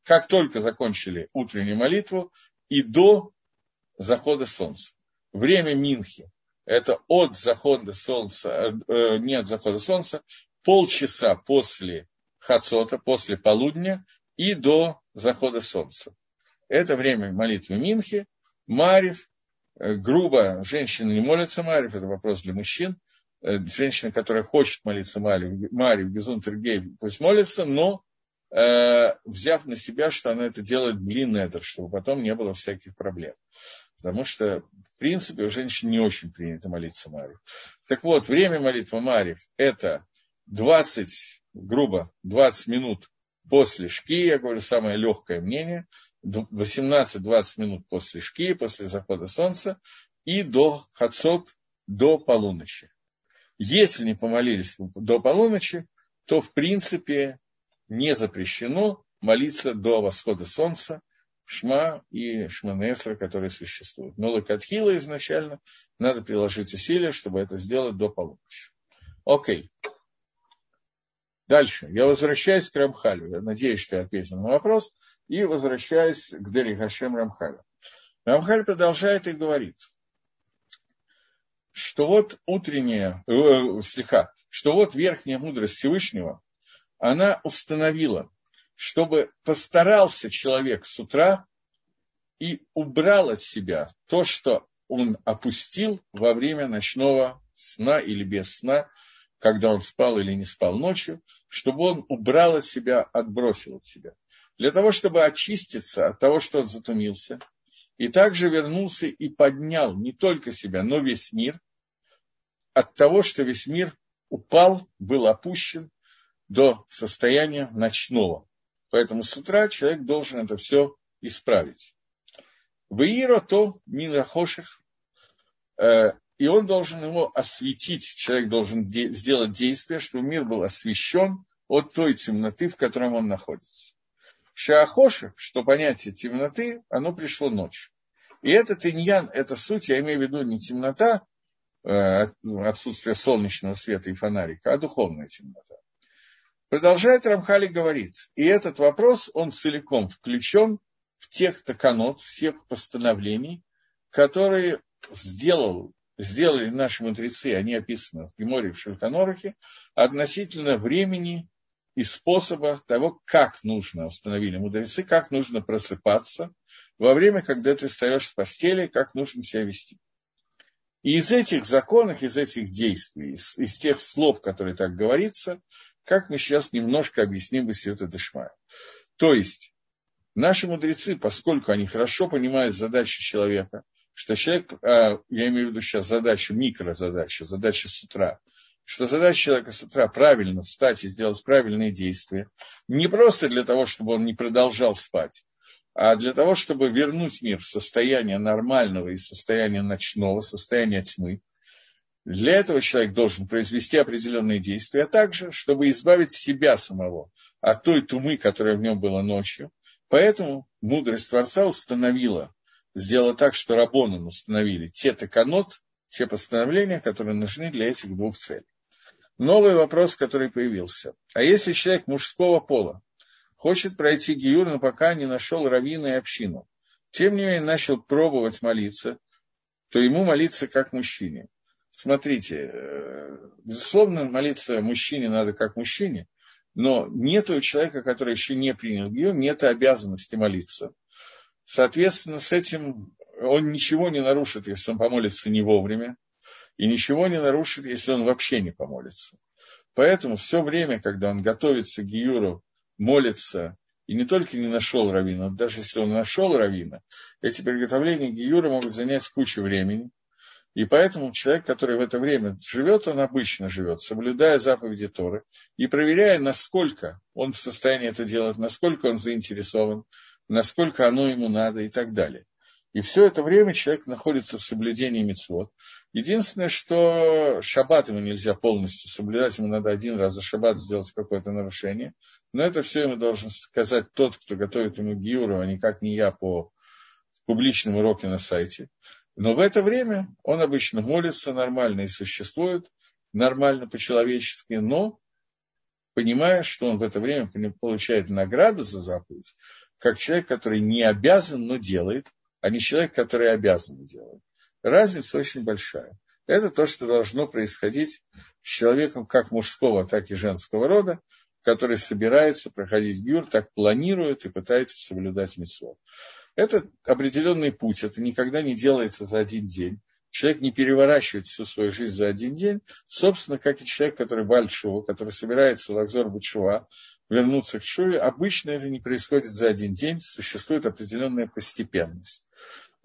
как только закончили утреннюю молитву и до захода солнца. Время Минхи – это от захода солнца, э, не от захода солнца, полчаса после Хацота, после полудня и до захода солнца. Это время молитвы Минхи. Марив, э, грубо, женщины не молятся Марив, это вопрос для мужчин. Э, женщина, которая хочет молиться Марив, Марив Гезунтергей, пусть молится, но э, взяв на себя, что она это делает блин это, чтобы потом не было всяких проблем. Потому что, в принципе, у женщин не очень принято молиться Марив. Так вот, время молитвы Марив – это 20, грубо, 20 минут после шки, я говорю, самое легкое мнение, 18-20 минут после шки, после захода солнца, и до хацот, до полуночи. Если не помолились до полуночи, то в принципе не запрещено молиться до восхода солнца, Шма и Шманесра, которые существуют. Но Лакатхила изначально надо приложить усилия, чтобы это сделать до полуночи. Окей. Дальше. Я возвращаюсь к Рамхалю. Я надеюсь, что я ответил на вопрос. И возвращаюсь к Дери Хашем Рамхалю. Рамхаль продолжает и говорит, что вот утренняя, э, слегка, что вот верхняя мудрость Всевышнего, она установила, чтобы постарался человек с утра и убрал от себя то, что он опустил во время ночного сна или без сна, когда он спал или не спал ночью, чтобы он убрал от себя, отбросил от себя. Для того, чтобы очиститься от того, что он затумился, и также вернулся и поднял не только себя, но весь мир от того, что весь мир упал, был опущен до состояния ночного. Поэтому с утра человек должен это все исправить. Ваира то минахоших, э, и он должен его осветить, человек должен де- сделать действие, чтобы мир был освещен от той темноты, в котором он находится. Шаахоших, что понятие темноты, оно пришло ночью. И этот иньян, это суть, я имею в виду не темнота, э, отсутствие солнечного света и фонарика, а духовная темнота. Продолжает Рамхали говорит, и этот вопрос, он целиком включен в тех таканот, всех постановлений, которые сделал, сделали наши мудрецы, они описаны в Геморе в Шельканорахе, относительно времени и способа того, как нужно, установили мудрецы, как нужно просыпаться во время, когда ты встаешь с постели, как нужно себя вести. И из этих законов, из этих действий, из, из тех слов, которые так говорится, как мы сейчас немножко объясним Бесвета Дешмая. То есть, наши мудрецы, поскольку они хорошо понимают задачи человека, что человек, а, я имею в виду сейчас задачу, микрозадачу, задачу с утра, что задача человека с утра правильно встать и сделать правильные действия, не просто для того, чтобы он не продолжал спать, а для того, чтобы вернуть мир в состояние нормального и состояние ночного, состояние тьмы, для этого человек должен произвести определенные действия, а также, чтобы избавить себя самого от той тумы, которая в нем была ночью. Поэтому мудрость Творца установила, сделала так, что Рабоном установили те таканот, те постановления, которые нужны для этих двух целей. Новый вопрос, который появился. А если человек мужского пола хочет пройти Гиюр, но пока не нашел раввина и общину, тем не менее начал пробовать молиться, то ему молиться как мужчине. Смотрите, э, безусловно, молиться мужчине надо как мужчине, но нет у человека, который еще не принял гиюр, нет обязанности молиться. Соответственно, с этим он ничего не нарушит, если он помолится не вовремя, и ничего не нарушит, если он вообще не помолится. Поэтому все время, когда он готовится к Гиюру, молится, и не только не нашел равина, даже если он нашел равина, эти приготовления Гиюра могут занять кучу времени, и поэтому человек, который в это время живет, он обычно живет, соблюдая заповеди Торы и проверяя, насколько он в состоянии это делать, насколько он заинтересован, насколько оно ему надо и так далее. И все это время человек находится в соблюдении мецвод. Единственное, что шаббат ему нельзя полностью соблюдать, ему надо один раз за шаббат сделать какое-то нарушение. Но это все ему должен сказать тот, кто готовит ему гиуру, а никак не я по публичному уроке на сайте. Но в это время он обычно молится нормально и существует, нормально по-человечески, но понимая, что он в это время получает награду за заповедь, как человек, который не обязан, но делает, а не человек, который обязан делать. Разница очень большая. Это то, что должно происходить с человеком как мужского, так и женского рода, который собирается проходить гюр, так планирует и пытается соблюдать митцвот. Это определенный путь, это никогда не делается за один день. Человек не переворачивает всю свою жизнь за один день, собственно, как и человек, который большого, который собирается в Лакзор Бучува, вернуться к Шуве, обычно это не происходит за один день, существует определенная постепенность.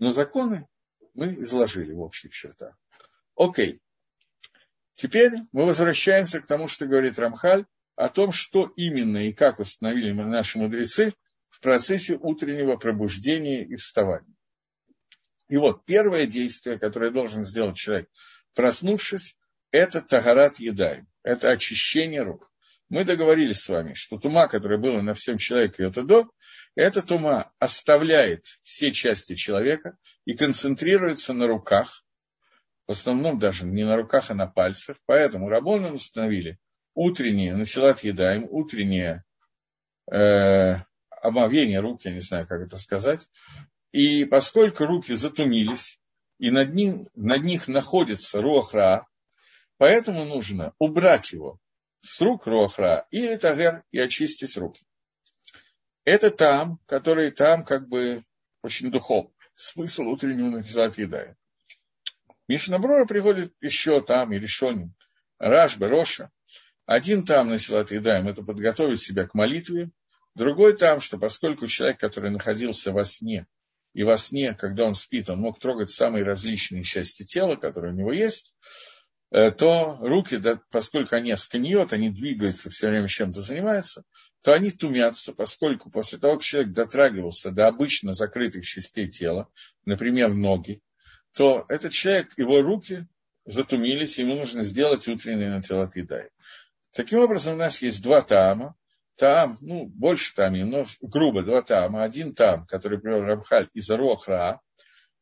Но законы мы изложили в общих чертах. Окей. Теперь мы возвращаемся к тому, что говорит Рамхаль, о том, что именно и как установили наши мудрецы в процессе утреннего пробуждения и вставания. И вот первое действие, которое должен сделать человек, проснувшись, это тагарат едай, это очищение рук. Мы договорились с вами, что тума, которая была на всем человеке это до, эта тума оставляет все части человека и концентрируется на руках, в основном даже не на руках, а на пальцах. Поэтому Рабоном установили утреннее насилат едаем, утреннее э, омовение рук, я не знаю, как это сказать. И поскольку руки затумились, и над, ним, над них находится руахра, поэтому нужно убрать его с рук руахра или тагер и очистить руки. Это там, который там как бы очень духов. Смысл утреннего насилат едаем. Мишнаброра приходит еще там, и решеним. Рашба, Роша. Один там на Силат Едаем, это подготовить себя к молитве. Другой там, что поскольку человек, который находился во сне, и во сне, когда он спит, он мог трогать самые различные части тела, которые у него есть, то руки, да, поскольку они сканиют, они двигаются, все время чем-то занимаются, то они тумятся, поскольку после того, как человек дотрагивался до обычно закрытых частей тела, например, ноги, то этот человек, его руки затумились, ему нужно сделать утренний натилат едай. Таким образом, у нас есть два таама. Таам, ну, больше там, но грубо два таама. Один таам, который привел Рамхаль из-за рохра,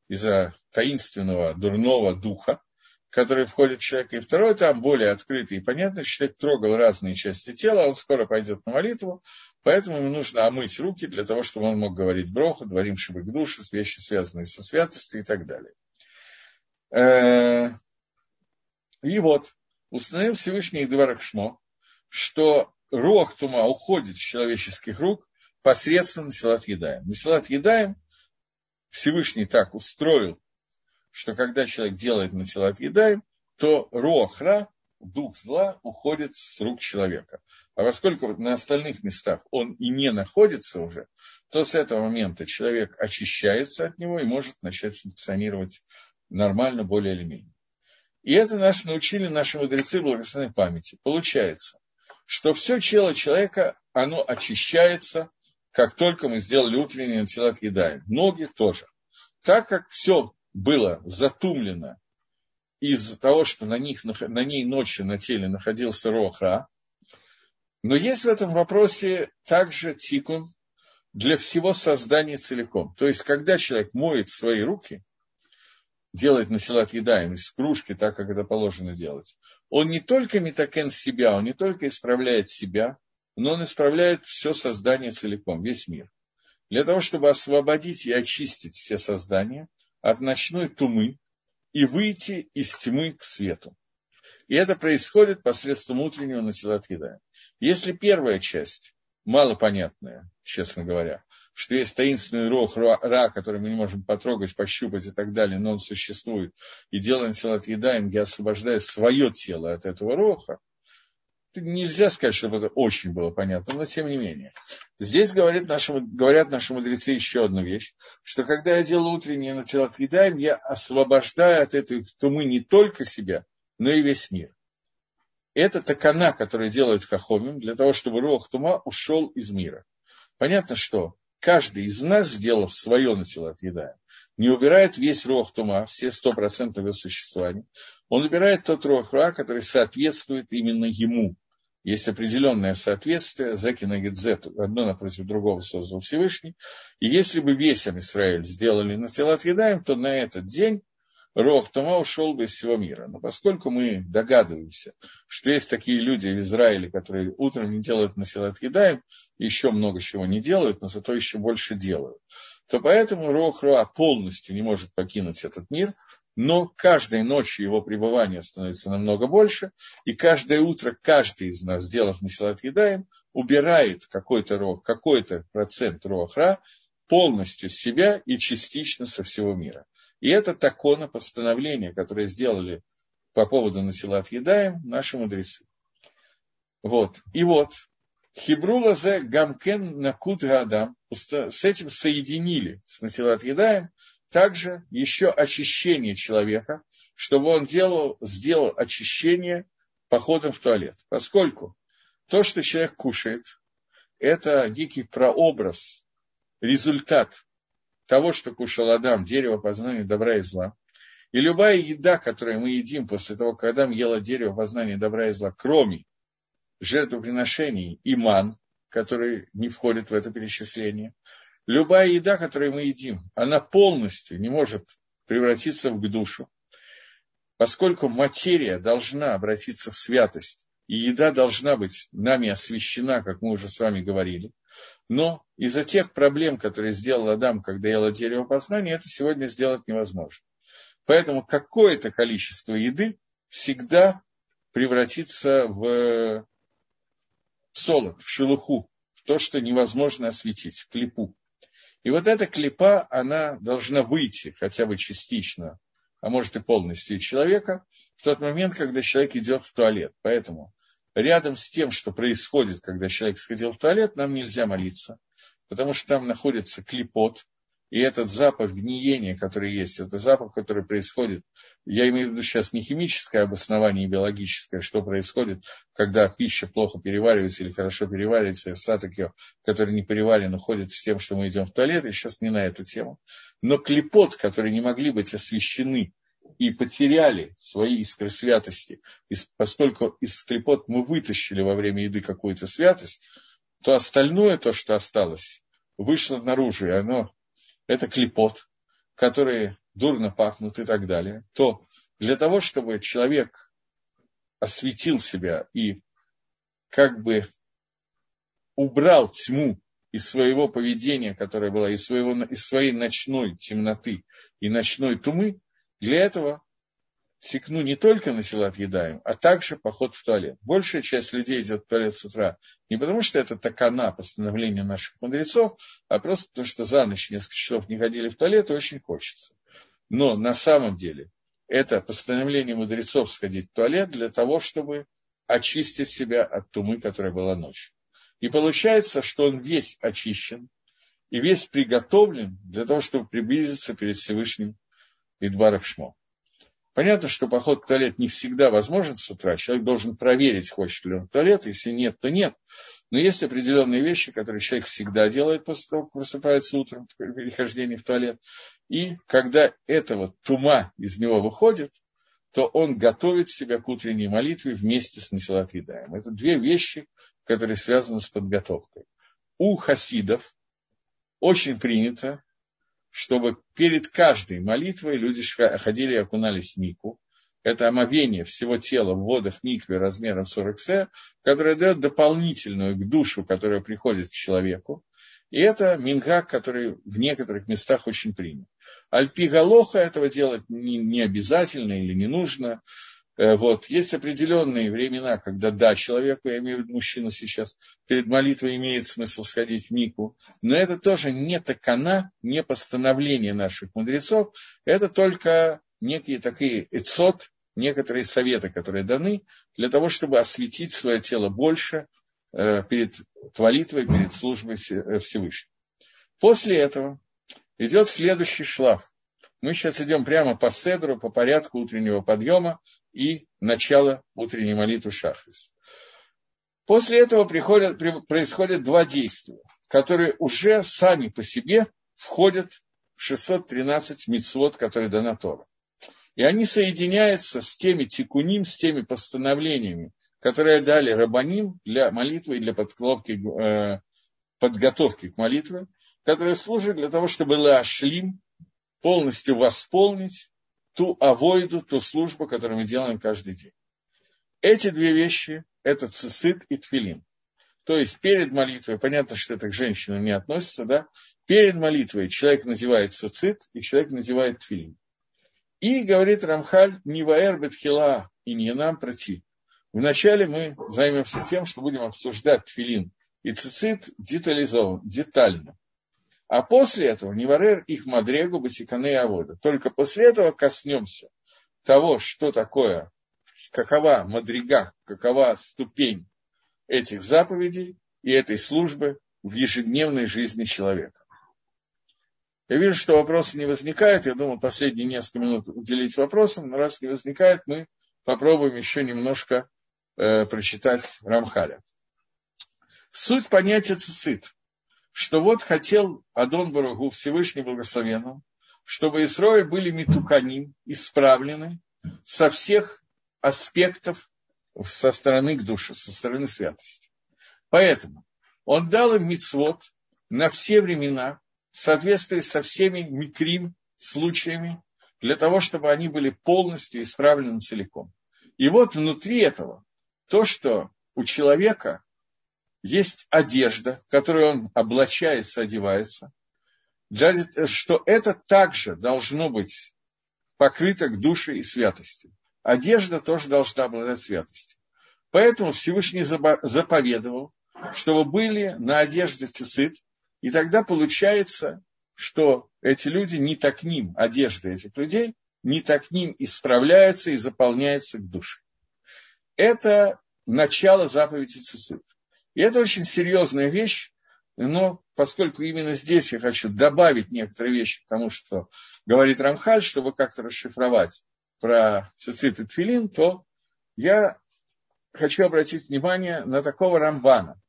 из-за таинственного дурного духа, который входит в человека. И второй там более открытый и понятный. Человек трогал разные части тела, он скоро пойдет на молитву, поэтому ему нужно омыть руки для того, чтобы он мог говорить броху, дворим шибы души, вещи, связанные со святостью и так далее. Э, и вот, установил Всевышний Идварах Шмо, что рух тума уходит с человеческих рук посредством Насилат Едаем. Насилат Едаем Всевышний так устроил, что когда человек делает Насилат Едаем, то рух дух зла, уходит с рук человека. А поскольку на остальных местах он и не находится уже, то с этого момента человек очищается от него и может начать функционировать нормально, более или менее. И это нас научили наши мудрецы благословенной памяти. Получается, что все тело человека, оно очищается, как только мы сделали утренний антилат едаем. Ноги тоже. Так как все было затумлено из-за того, что на, них, на ней ночью на теле находился роха, но есть в этом вопросе также тикун для всего создания целиком. То есть, когда человек моет свои руки, делает насилат едаем из кружки, так как это положено делать, он не только метакен себя, он не только исправляет себя, но он исправляет все создание целиком, весь мир. Для того, чтобы освободить и очистить все создания от ночной тумы и выйти из тьмы к свету. И это происходит посредством утреннего насилат едаем. Если первая часть малопонятная, честно говоря, что есть таинственный рог Ра, который мы не можем потрогать, пощупать и так далее, но он существует, и делаем салат едаем, где освобождая свое тело от этого роха, нельзя сказать, чтобы это очень было понятно, но тем не менее. Здесь говорят наши, говорят наши мудрецы еще одну вещь, что когда я делаю утреннее на тело едаем, я освобождаю от этой тумы не только себя, но и весь мир. Это такана, которую делают Хахомим, для того, чтобы Руах Тума ушел из мира. Понятно, что каждый из нас, сделав свое начало от еда, не убирает весь рох тума, все сто процентов его существования. Он убирает тот ра, который соответствует именно ему. Есть определенное соответствие, Зеки на Гедзет, одно напротив другого создал Всевышний. И если бы весь Израиль сделали на от едаем, то на этот день Рох Тома ушел бы из всего мира. Но поскольку мы догадываемся, что есть такие люди в Израиле, которые утром не делают насилат едаем, еще много чего не делают, но зато еще больше делают, то поэтому Рох Роа полностью не может покинуть этот мир, но каждой ночью его пребывания становится намного больше, и каждое утро каждый из нас, сделав насилат едаем, убирает какой-то рог, какой-то процент рохра полностью с себя и частично со всего мира. И это такое постановление, которое сделали по поводу насилат едаем наши мудрецы. Вот. И вот, Хибрула зе гамкен накут гадам, с этим соединили с насилат едаем также еще очищение человека, чтобы он делал, сделал очищение походом в туалет. Поскольку то, что человек кушает, это некий прообраз, результат того, что кушал Адам, дерево познания добра и зла. И любая еда, которую мы едим после того, когда мы ела дерево познания добра и зла, кроме жертвоприношений и ман, которые не входят в это перечисление, любая еда, которую мы едим, она полностью не может превратиться в душу, поскольку материя должна обратиться в святость, и еда должна быть нами освящена, как мы уже с вами говорили. Но из-за тех проблем, которые сделал Адам, когда ел дерево познания, это сегодня сделать невозможно. Поэтому какое-то количество еды всегда превратится в солод, в шелуху, в то, что невозможно осветить, в клепу. И вот эта клепа, она должна выйти хотя бы частично, а может и полностью из человека, в тот момент, когда человек идет в туалет. Поэтому рядом с тем, что происходит, когда человек сходил в туалет, нам нельзя молиться, потому что там находится клепот, и этот запах гниения, который есть, это запах, который происходит, я имею в виду сейчас не химическое обоснование, биологическое, что происходит, когда пища плохо переваривается или хорошо переваривается, и остаток ее, который не переварен, уходит с тем, что мы идем в туалет, и сейчас не на эту тему. Но клепот, которые не могли быть освещены и потеряли свои искры святости, и поскольку из клепот мы вытащили во время еды какую-то святость, то остальное, то, что осталось, вышло наружу, и оно это клепот, которые дурно пахнут и так далее, то для того, чтобы человек осветил себя и как бы убрал тьму из своего поведения, которое было, из, своего, из своей ночной темноты и ночной тумы, для этого секну не только на силат едаем, а также поход в туалет. Большая часть людей идет в туалет с утра не потому, что это такана, постановление наших мудрецов, а просто потому, что за ночь несколько часов не ходили в туалет и очень хочется. Но на самом деле это постановление мудрецов сходить в туалет для того, чтобы очистить себя от тумы, которая была ночью. И получается, что он весь очищен и весь приготовлен для того, чтобы приблизиться перед Всевышним Идбарах Шмо. Понятно, что поход в туалет не всегда возможен с утра. Человек должен проверить, хочет ли он туалет. Если нет, то нет. Но есть определенные вещи, которые человек всегда делает после того, как просыпается утром, при перехождении в туалет. И когда этого тума из него выходит, то он готовит себя к утренней молитве вместе с Насилат Едаем. Это две вещи, которые связаны с подготовкой. У хасидов очень принято чтобы перед каждой молитвой люди ходили и окунались в мику. Это омовение всего тела в водах миквы размером 40 се, которое дает дополнительную к душу, которая приходит к человеку. И это минга, который в некоторых местах очень принят. Альпи Галоха этого делать не, не обязательно или не нужно. Э, вот. Есть определенные времена, когда да, человеку, я имею в виду мужчину сейчас, перед молитвой имеет смысл сходить в Мику, но это тоже не такана, не постановление наших мудрецов, это только некие такие эцот, некоторые советы, которые даны для того, чтобы осветить свое тело больше э, перед молитвой, перед службой э, Всевышнего. После этого идет следующий шлаф. Мы сейчас идем прямо по седру, по порядку утреннего подъема и начало утренней молитвы Шахрис. После этого приходят, происходят два действия, которые уже сами по себе входят в 613 мицвод, которые дана Тора. И они соединяются с теми тикуним, с теми постановлениями, которые дали Рабаним для молитвы и для подготовки, э, подготовки к молитве, которые служат для того, чтобы Лаашлим полностью восполнить ту авойду, ту службу, которую мы делаем каждый день. Эти две вещи – это цицит и тфилин. То есть перед молитвой, понятно, что это к женщинам не относится, да? Перед молитвой человек называет цицит, и человек называет тфилин. И говорит Рамхаль, не ваэр бетхила и не нам пройти. Вначале мы займемся тем, что будем обсуждать тфилин и цицит детализован, детально. А после этого не варер их мадрегу басиканы и авода. Только после этого коснемся того, что такое, какова мадрига, какова ступень этих заповедей и этой службы в ежедневной жизни человека. Я вижу, что вопросы не возникают. Я думаю, последние несколько минут уделить вопросам. Но раз не возникает, мы попробуем еще немножко э, прочитать Рамхаля. Суть понятия цицит, что вот хотел Адон Барагу, Всевышний Благословенного, чтобы Исрои были метуканим, исправлены со всех аспектов со стороны к душе, со стороны святости. Поэтому он дал им мицвод на все времена, в соответствии со всеми микрим случаями, для того, чтобы они были полностью исправлены целиком. И вот внутри этого то, что у человека есть одежда, в которую он облачается, одевается, что это также должно быть покрыто к душе и святости. Одежда тоже должна обладать святостью. Поэтому Всевышний заповедовал, чтобы были на одежде цицит, и тогда получается, что эти люди не так ним, одежда этих людей, не так ним исправляются и заполняются к душе. Это начало заповеди Цицит. И это очень серьезная вещь, но поскольку именно здесь я хочу добавить некоторые вещи к тому, что говорит Рамхаль, чтобы как-то расшифровать про цицит и тфилин, то я хочу обратить внимание на такого Рамбана,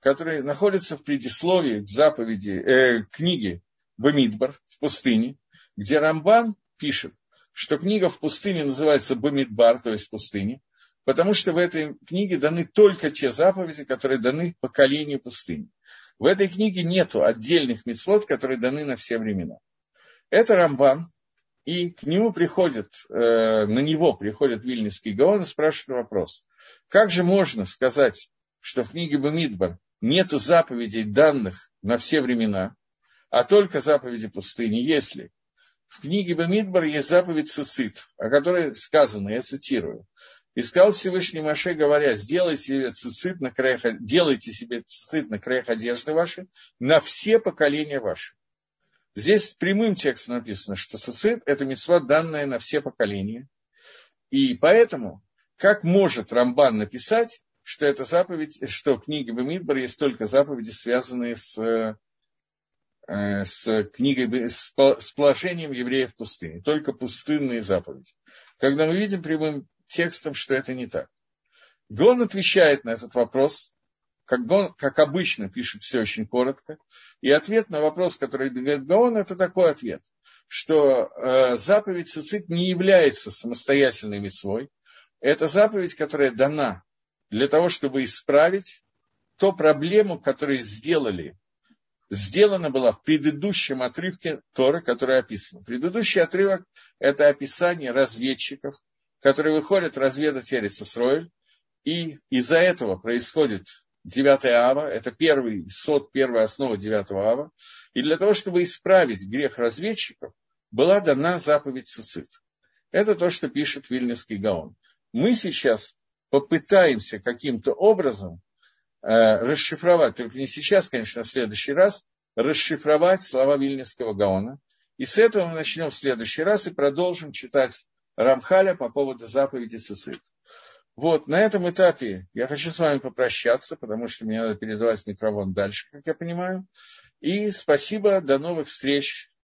который находится в предисловии к заповеди, э, книги Бамидбар в пустыне, где Рамбан пишет, что книга в пустыне называется Бамидбар, то есть пустыне, потому что в этой книге даны только те заповеди, которые даны поколению пустыни. В этой книге нет отдельных мецвод, которые даны на все времена. Это Рамбан, и к нему приходит, э, на него приходит Вильнинский Гаон и спрашивает вопрос. Как же можно сказать, что в книге Бамидбар нет заповедей данных на все времена, а только заповеди пустыни, если в книге Бамидбар есть заповедь Цицит, о которой сказано, я цитирую, и сказал Всевышний Маше, говоря, сделайте себе цицит на краях, делайте себе цицит на краях одежды вашей на все поколения ваши. Здесь прямым текстом написано, что цицит – это мецва, данная на все поколения. И поэтому, как может Рамбан написать, что это заповедь, что в книге Бамидбар есть только заповеди, связанные с, э, с книгой, с положением евреев в пустыне, только пустынные заповеди. Когда мы видим прямым текстом, что это не так. Гон отвечает на этот вопрос, как, Гон, как обычно пишет все очень коротко, и ответ на вопрос, который говорит Гаон, это такой ответ, что э, заповедь цицит не является самостоятельной митцвой, это заповедь, которая дана для того, чтобы исправить ту проблему, которую сделали, сделана была в предыдущем отрывке Торы, который описан. Предыдущий отрывок – это описание разведчиков, которые выходят разведать Эрицесройль, и из-за этого происходит 9 ава, это первый сот, первая основа 9 ава, и для того, чтобы исправить грех разведчиков, была дана заповедь Цицит. Это то, что пишет Вильнюсский Гаон. Мы сейчас попытаемся каким-то образом э, расшифровать, только не сейчас, конечно, а в следующий раз, расшифровать слова Вильнюсского Гаона. И с этого мы начнем в следующий раз и продолжим читать Рамхаля по поводу заповеди Цицит. Вот, на этом этапе я хочу с вами попрощаться, потому что мне надо передавать микрофон дальше, как я понимаю. И спасибо, до новых встреч